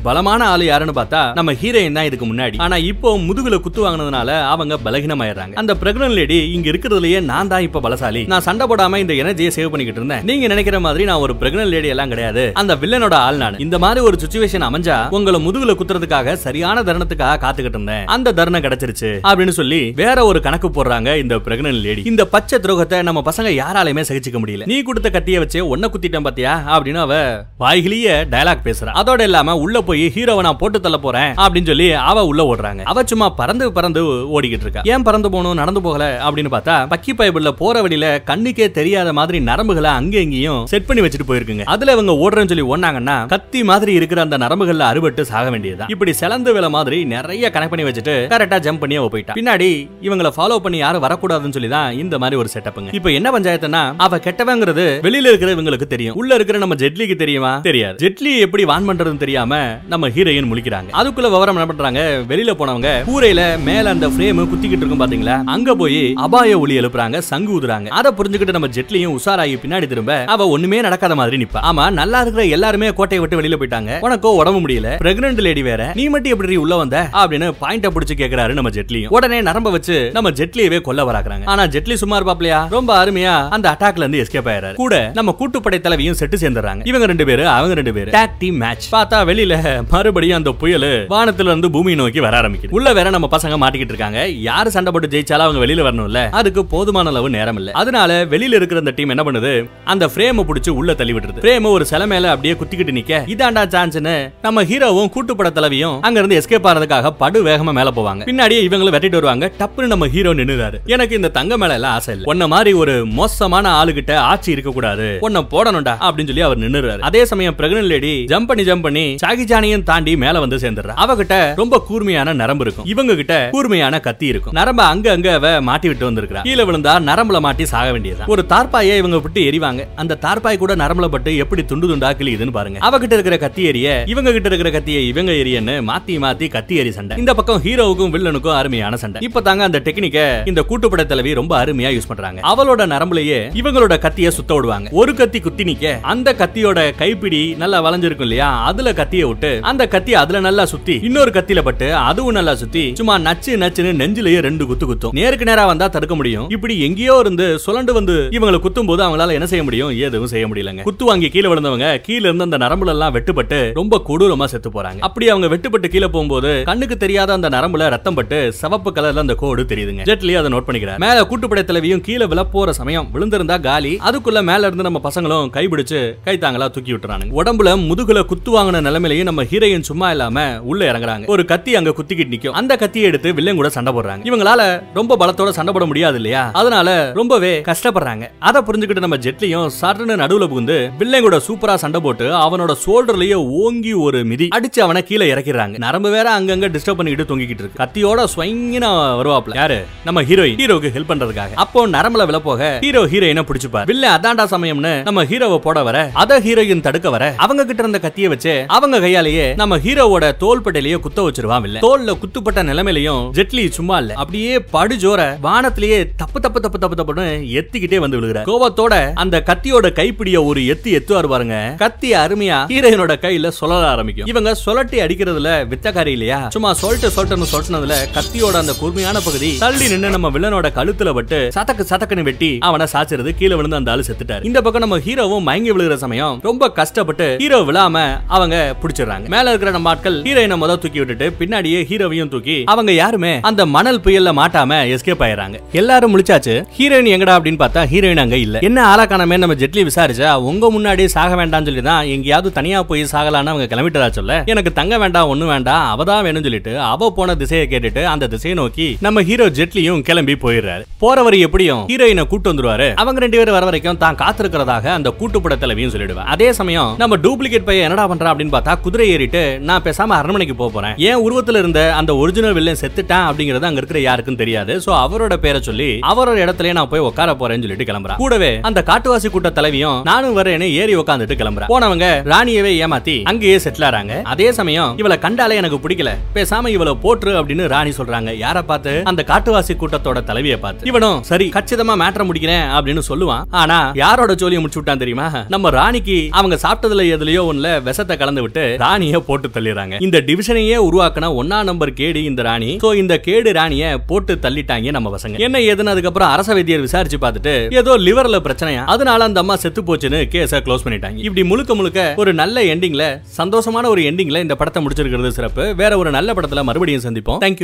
பலமான ஆளு யாருன்னு பார்த்தா நம்ம ஹீரோயின் தான் இதுக்கு முன்னாடி. ஆனா இப்போ முதுகுல குத்து வாங்கினதுனால அவங்க பலகீனமாயிடுறாங்க. அந்த பிரெக்னன்ட் லேடி இங்க இருக்கிறதுலயே நான் தான் இப்ப பலசாலி. நான் சண்டை போடாம இந்த எனர்ஜியை சேவ் பண்ணிக்கிட்டு இருந்தேன். நீங்க நினைக்கிற மாதிரி நான் ஒரு பிரெக்னன்ட் லேடி எல்லாம் கிடையாது. அந்த வில்லனோட ஆள் நான். இந்த மாதிரி ஒரு சுச்சுவேஷன் அமைஞ்சா உங்களை முதுகுல குத்துறதுக்காக சரியான தருணத்துக்காக காத்துக்கிட்டு இருந்தேன். அந்த தருணம் கிடைச்சிருச்சு அப்படின்னு சொல்லி வேற ஒரு கணக்கு போடுறாங்க இந்த பிரெக்னன்ட் லேடி இந்த பச்சை துரோகத்தை நம்ம பசங்க யாராலையுமே சகிச்சுக்க முடியல. நீ கொடுத்த கத்திய வச்சு ஒன்ன குத்திட்டேன் பாத்தியா? அப்படின்னு அவ வாய்கிலேயே டயலாக் பேசுறா. அதோட இல்லாம உள்ள போய் ஹீரோவை நான் போட்டு தள்ள போறேன் அப்படின்னு சொல்லி அவ உள்ள ஓடுறாங்க. அவ சும்மா பறந்து பறந்து ஓடிக்கிட்டு இருக்கா. ஏன் பறந்து போகணும் நடந்து போகல அப்படின்னு பார்த்தா பக்கி பைபிள்ல போற வழியில கண்ணுக்கே தெரியாத மாதிரி நரம்புகளை அங்க எங்கேயும் செட் பண்ணி வச்சுட்டு போயிருக்குங்க. அதுல இவங்க ஓடுறேன்னு சொல்லி ஓடினாங்கன்னா கத்தி மாதிரி இருக்கிற அந்த நரம்புகள்ல அறுபட்டு சாக வேண்டியதுதான். இப்படி சிலந்து வில மாதிரி நிறைய கனெக்ட் பண்ணி வச்சுட்டு கரெக்டா ஜம்ப் பண்ணி அவ போயிட்டா. பின்னாடி இவங்களை ஃபாலோ பண்ணி யாரும் வரக்கூடாதுன்னு சொல்லி தான் இந்த மாதிரி ஒரு செட்டப்புங்க இப்போ என்ன பஞ்சாயத்துனா அவ கெட்டவங்கிறது வெளியில இருக்கிற இவங்களுக்கு தெரியும். உள்ள இருக்கிற நம்ம ஜெட்லிக்கு தெரியுமா? தெரியாது. ஜெட்லி எப்படி வான் பண்றதுன்னு தெரியாம நம்ம ஹீரோயின் முழிக்கிறாங்க. அதுக்குள்ள விவரம் என்ன பண்றாங்க? வெளியில போனவங்க கூரையில மேல அந்த ஃப்ரேம் குத்திக்கிட்டு இருக்கும் பாத்தீங்களா? அங்க போய் அபாய ஒளி எழுப்புறாங்க சங்கு ஊதுறாங்க. அதை புரிஞ்சுக்கிட்டு நம்ம ஜெட்லியும் உஷாராகி பின்னாடி திரும்ப அவ ஒண்ணுமே நடக்காத மாதிரி நிப்பா. ஆமா நல்லா இருக்கிற எல்லாருமே கோட்டையை விட்டு வெளியில போயிட்டாங்க. உனக்கோ உடம்பு முடியல. பிரெக்னன்ட் லேடி வேற. நீ மட்டும் எப்படி உள்ள வந்த அப்படின்னு பாயிண்ட பிடிச்சு கேக்குறாரு நம்ம ஜெட்லியும். உடனே நரம்ப வச்சு நம்ம ஜெட்லியவே கொல்ல வராக்குறாங்க. ஆனா ஜெட்லி சும்மா இருப்பாப்லையா? ரொம்ப அருமையா அந்த அட்டாக்ல இருந்து எஸ்கேப் ஆயிராரு கூட நம்ம கூட்டுப்படை தலைவியும் செட்டு சேர்ந்துறாங்க இவங்க ரெண்டு பேரு அவங்க ரெண்டு பேரு. டாக் டீம் மேட்ச் பார்த்தா வெளியில மறுபடியும் அந்த புயல் வானத்துல இருந்து பூமி நோக்கி வர ஆரம்பிக்குது. உள்ள வேற நம்ம பசங்க மாட்டிக்கிட்டு இருக்காங்க. யாரு சண்டை போட்டு ஜெயிச்சாலும் அவங்க வெளியில வரணும்ல. அதுக்கு போதுமான அளவு நேரம் இல்ல. அதனால வெளியில இருக்கிற அந்த டீம் என்ன பண்ணுது? அந்த பிரேம பிடிச்சு உள்ள தள்ளி விட்டுருது. ஃப்ரேம் ஒரு சில மேல அப்படியே குத்திக்கிட்டு நிக்க. இதாண்டா சான்ஸ்னு நம்ம ஹீரோவும் கூட்டுப்பட தலைவியும் அங்க இருந்து எஸ்கேப் ஆறதுக்காக படு வேகமா மேல போவாங்க. பின்னாடியே இவங்களும் வெட்டிட்டு வருவாங்க. டப்புன்னு நம்ம ஹீரோ நின்னுறாரு. எனக்கு இந்த தங்க மேல எல்லாம் ஆசை இல்ல. உன்ன மாதிரி ஒரு மோசமான ஆளுகிட்ட ஆட்சி இருக்க கூடாது. உன்ன போடணும்டா அப்படின்னு சொல்லி அவர் நின்னுறாரு. அதே சமயம் பிரெக்னன்ட் லேடி ஜம்ப் பண்ணி ஜம்ப் பண்ணி சாகிஜானியும் தாண்டி மேல வந்து சேர்ந்துடுறா. அவகிட்ட ரொம்ப கூர்மையான நரம்பு இருக்கும். இவங்க கிட்ட கூர்மையான கத்தி இருக்கும். நரம்ப அங்க அங்க அவ மாட்டி விட்டு வந்திருக்கா கீழே விழுந்தா நரம்புல மாட்டி சாக வேண்டியது ஒரு தார்பாயை இவங்க விட்டு எரிவாங்க அந்த தார்பாய் கூட நரம்புல பட்டு எப்படி துண்டு துண்டா கிளியுதுன்னு பாருங்க. அவகிட்ட இருக்கிற கத்தி எரிய இவங்க கிட்ட இருக்கிற கத்தியை இவங்க எரியன்னு மாத்தி மாத்தி கத்தி எரி சண்டை. இந்த பக்கம் ஹீரோவுக்கும் வில்லனுக்கும் அருமையான சண்டை. இப்ப தாங்க அந்த டெக்னிக்க இந்த கூட்டுப்பட தலைவி ரொம்ப அருமையா யூஸ் பண்றாங்க. அவளோட நரம்புலயே இவங்களோட கத்திய சுத்த விடுவாங்க. ஒரு கத்தி குத்தி நிக்க அந்த கத்தியோட கைப்பிடி நல்லா வளைஞ்சிருக்கும் இல்லையா? அதுல கத்திய விட்டு அந்த கத்தி அதுல நல்லா சுத்தி இன்னொரு கத்தியில பட்டு அதுவும் நல்லா சுத்தி சும்மா நச்சு நச்சுன்னு நெஞ்சிலேயே ரெண்டு குத்து குத்தும். நேருக்கு நேரா வந்தா தடுக்க முடியும். இப்படி எங்கேயோ இருந்து சுழண்டு வந்து இவங்களை குத்தும் போது அவங்களால என்ன செய்ய முடியும்? எதுவும் செய்ய முடியலங்க. குத்து வாங்கி கீழே விழுந்தவங்க கீழ இருந்து அந்த நரம்புல எல்லாம் வெட்டுப்பட்டு ரொம்ப கொடூரமா செத்து போறாங்க. அப்படி அவங்க வெட்டுப்பட்டு கீழே போகும்போது கண்ணுக்கு தெரியாத அந்த நரம்புல ரத்தம் பட்டு சிவப்பு கலர்ல அந்த கோடு தெரியுதுங்க. ஜெட்லி அதை நோட் பண்ணிக்கிறார். மேல கூட்டுப்படை தலைவியும் கீழே விழ போற சமயம் விழுந்திருந்தா காலி. அதுக்குள்ள மேல இருந்து நம்ம பசங்களும் கைபிடிச்சு கைத்தாங்களா தூக்கி விட்டுறானுங்க. உடம்புல முதுகுல குத்து வாங்கின நிலைமையிலையும் நம்ம ஹீரோயின் சும்மா இல்லாம உள்ள இறங்குறாங்க. ஒரு கத்தி அங்க குத்திக்கிட்டு நிக்கும். அந்த கத்தியை எடுத்து வில்லன் கூட சண்டை போடுறாங்க. இவங்களால ரொம்ப பலத்தோட சண்டை போட முடியாது இல்லையா? அதனால ரொம்பவே கஷ்டப்படுறாங்க. அதை புரிஞ்சுக்கிட்டு நம்ம ஜெட்லியும் சட்டுன்னு நடுவுல புகுந்து வில்லன் கூட சூப்பரா சண்டை போட்டு அவனோட ஷோல்டர்லயே ஓங்கி ஒரு மிதி. அடிச்சு அவனை கீழே இறக்கிறாங்க நரம்பு வேற அங்கங்க டிஸ்டர்ப் பண்ணிட்டு தொங்கிக்கிட்டு இருக்கு. கத்தியோட ஸ்வைங்கினா வருவாப்ல யாரு? நம்ம ஹீரோயின் ஹீரோக்கு ஹெல்ப் பண்றதுக்காக. அப்போ நரம்புல வில போக ஹீரோ ஹீரோயினை பிடிச்சிப்பார். வில்ல அதாண்டா சமயம்னு நம்ம ஹீரோவை போட வர அத ஹீரோயின் தடுக்க வர அவங்க கிட்ட இருந்த கத்திய வச்சு அவங்க கையாலேயே நம்ம ஹீரோவோட தோள்பட்டையிலேயே குத்த வச்சிருவான் வில்ல. தோல்ல குத்துப்பட்ட நிலைமையிலையும் ஜெட்லி சும்மா இல்ல. அப்படியே படுஜோர வானத்திலேயே தப்பு தப்பு தப்பு தப்பு தப்புன்னு எத்திக்கிட்டே வந்து விழுகிற கோபத்தோட அந்த கத்தியோட கைப்பிடிய ஒரு எத்து எத்துவாரு பாருங்க. கத்தி அருமையா ஹீரோயினோட கையில சொல்லல ஆரம்பிக்கும். இவங்க சொலட்டி அடிக்கிறதுல வித்தக்காரி இல்லையா? சும்மா சொல்லிட்டு சொல்லிட்டு சொல்லினதுல கத்தியோட அந்த கூர்மையான பகுதி தள்ளி நின்னு நம்ம வில்லனோட கழுத்துல பட்டு சதக்கு சதக்குன்னு வெட்டி அவனை சாச்சிருது கீழே விழுந்து அந்த ஆளு செத்துட்டாரு. இந்த பக்கம் நம்ம ஹீரோவும் மயங்கி விழுகிற சமயம் ரொம்ப கஷ்டப்பட்டு ஹீரோ விழாம அவங்க பிடிச்சிடுறாங்க. மேல இருக்கிற நம்ம ஆட்கள் ஹீரோயினை முதல் தூக்கி விட்டுட்டு பின்னாடியே ஹீரோவையும் தூக்கி அவங்க யாருமே அந்த மணல் புயல்ல மாட்டாம எஸ்கேப் ஆயிடுறாங்க. எல்லாரும் முழிச்சாச்சு ஹீரோயின் எங்கடா? அப்படின்னு பார்த்தா ஹீரோயின் அங்க இல்ல. என்ன ஆளாக்கானமே நம்ம ஜெட்லி விசாரிச்சா உங்க முன்னாடி சாக வேண்டாம்னு சொல்லி தான் எங்கேயாவது தனியா போய் சாகலான்னு அவங்க கிளம்பிட்டதா சொல்ல? எனக்கு தங்க வேண்டாம் ஒண்ணு வேண்டாம் தான் வேணும்னு சொல்லிட்டு அவ போன திசையை கேட்டுட்டு அந்த திசையை நோக்கி நம்ம ஹீரோ ஜெட்லியும் கிளம்பி போயிடுறாரு. போறவர் எப்படியும் ஹீரோயினை கூட்டு வந்துருவாரு. அவங்க ரெண்டு பேரும் வர வரைக்கும் தான் காத்திருக்கிறதாக அந்த கூட்டுப்பட தலைவியும் சொல்லிடுவேன் அதே சமயம் நம்ம டூப்ளிகேட் பையன் என்னடா பண்றான் அப்படின்னு பார்த்தா குதிரை ஏறிட்டு நான் பேசாம அரண்மனைக்கு போக போறேன். ஏன் உருவத்துல இருந்த அந்த ஒரிஜினல் வில்லன் செத்துட்டான்? அப்படிங்கறது அங்க இருக்கிற யாருக்கும் தெரியாது. சோ அவரோட பேரை சொல்லி அவரோட இடத்துல நான் போய் உட்கார போறேன்னு சொல்லிட்டு கிளம்புறான் கூடவே அந்த காட்டுவாசி கூட்ட தலைவியும் நானும் வரேன்னு ஏறி உட்காந்துட்டு கிளம்புறேன் போனவங்க ராணியவே ஏமாத்தி அங்கேயே செட்டில் ஆறாங்க. அதே சமயம் இவளை கண்டாலே எனக்கு பிடிக்கல. பேசாம இவளை போட்டுரு அப்படின்னு ராணி சொல்றாங்க. யார பார்த்து? அந்த காட்டுவாசி கூட்டத்தோட தலைவியை பார்த்து. இவனும் சரி கச்சிதமா மேட்டர் முடிக்கிறேன் அப்படின்னு சொல்லுவான். ஆனா யாரோட ஜோலியை முடிச்சு விட்டான் தெரியுமா? நம்ம ராணிக்கு அவங்க சாப்பிட்டதுல எதுலயோ ஒண்ணுல விஷத்தை கலந்து விட்டு ராணிய போட்டு தள்ளிடுறாங்க. இந்த டிவிஷனையே உருவாக்குன ஒன்னா நம்பர் கேடு இந்த ராணி. சோ இந்த கேடு ராணிய போட்டு தள்ளிட்டாங்க நம்ம பசங்க. என்ன ஏதுன்னு அதுக்கப்புறம் அரச வைத்தியர் விசாரிச்சு பார்த்துட்டு ஏதோ லிவர்ல பிரச்சனையா? அதனால அந்த அம்மா செத்து போச்சுன்னு கேஸ க்ளோஸ் பண்ணிட்டாங்க. இப்படி முழுக்க முழுக்க ஒரு நல்ல எண்டிங்ல சந்தோஷமான ஒரு எண்டிங்ல இந்த படத்தை முடிச்சிருக்கிறது சிறப்பு. வேற ஒரு நல்ல படத்துல மறுபடியும் சந்திப்போம். தேங்க்யூ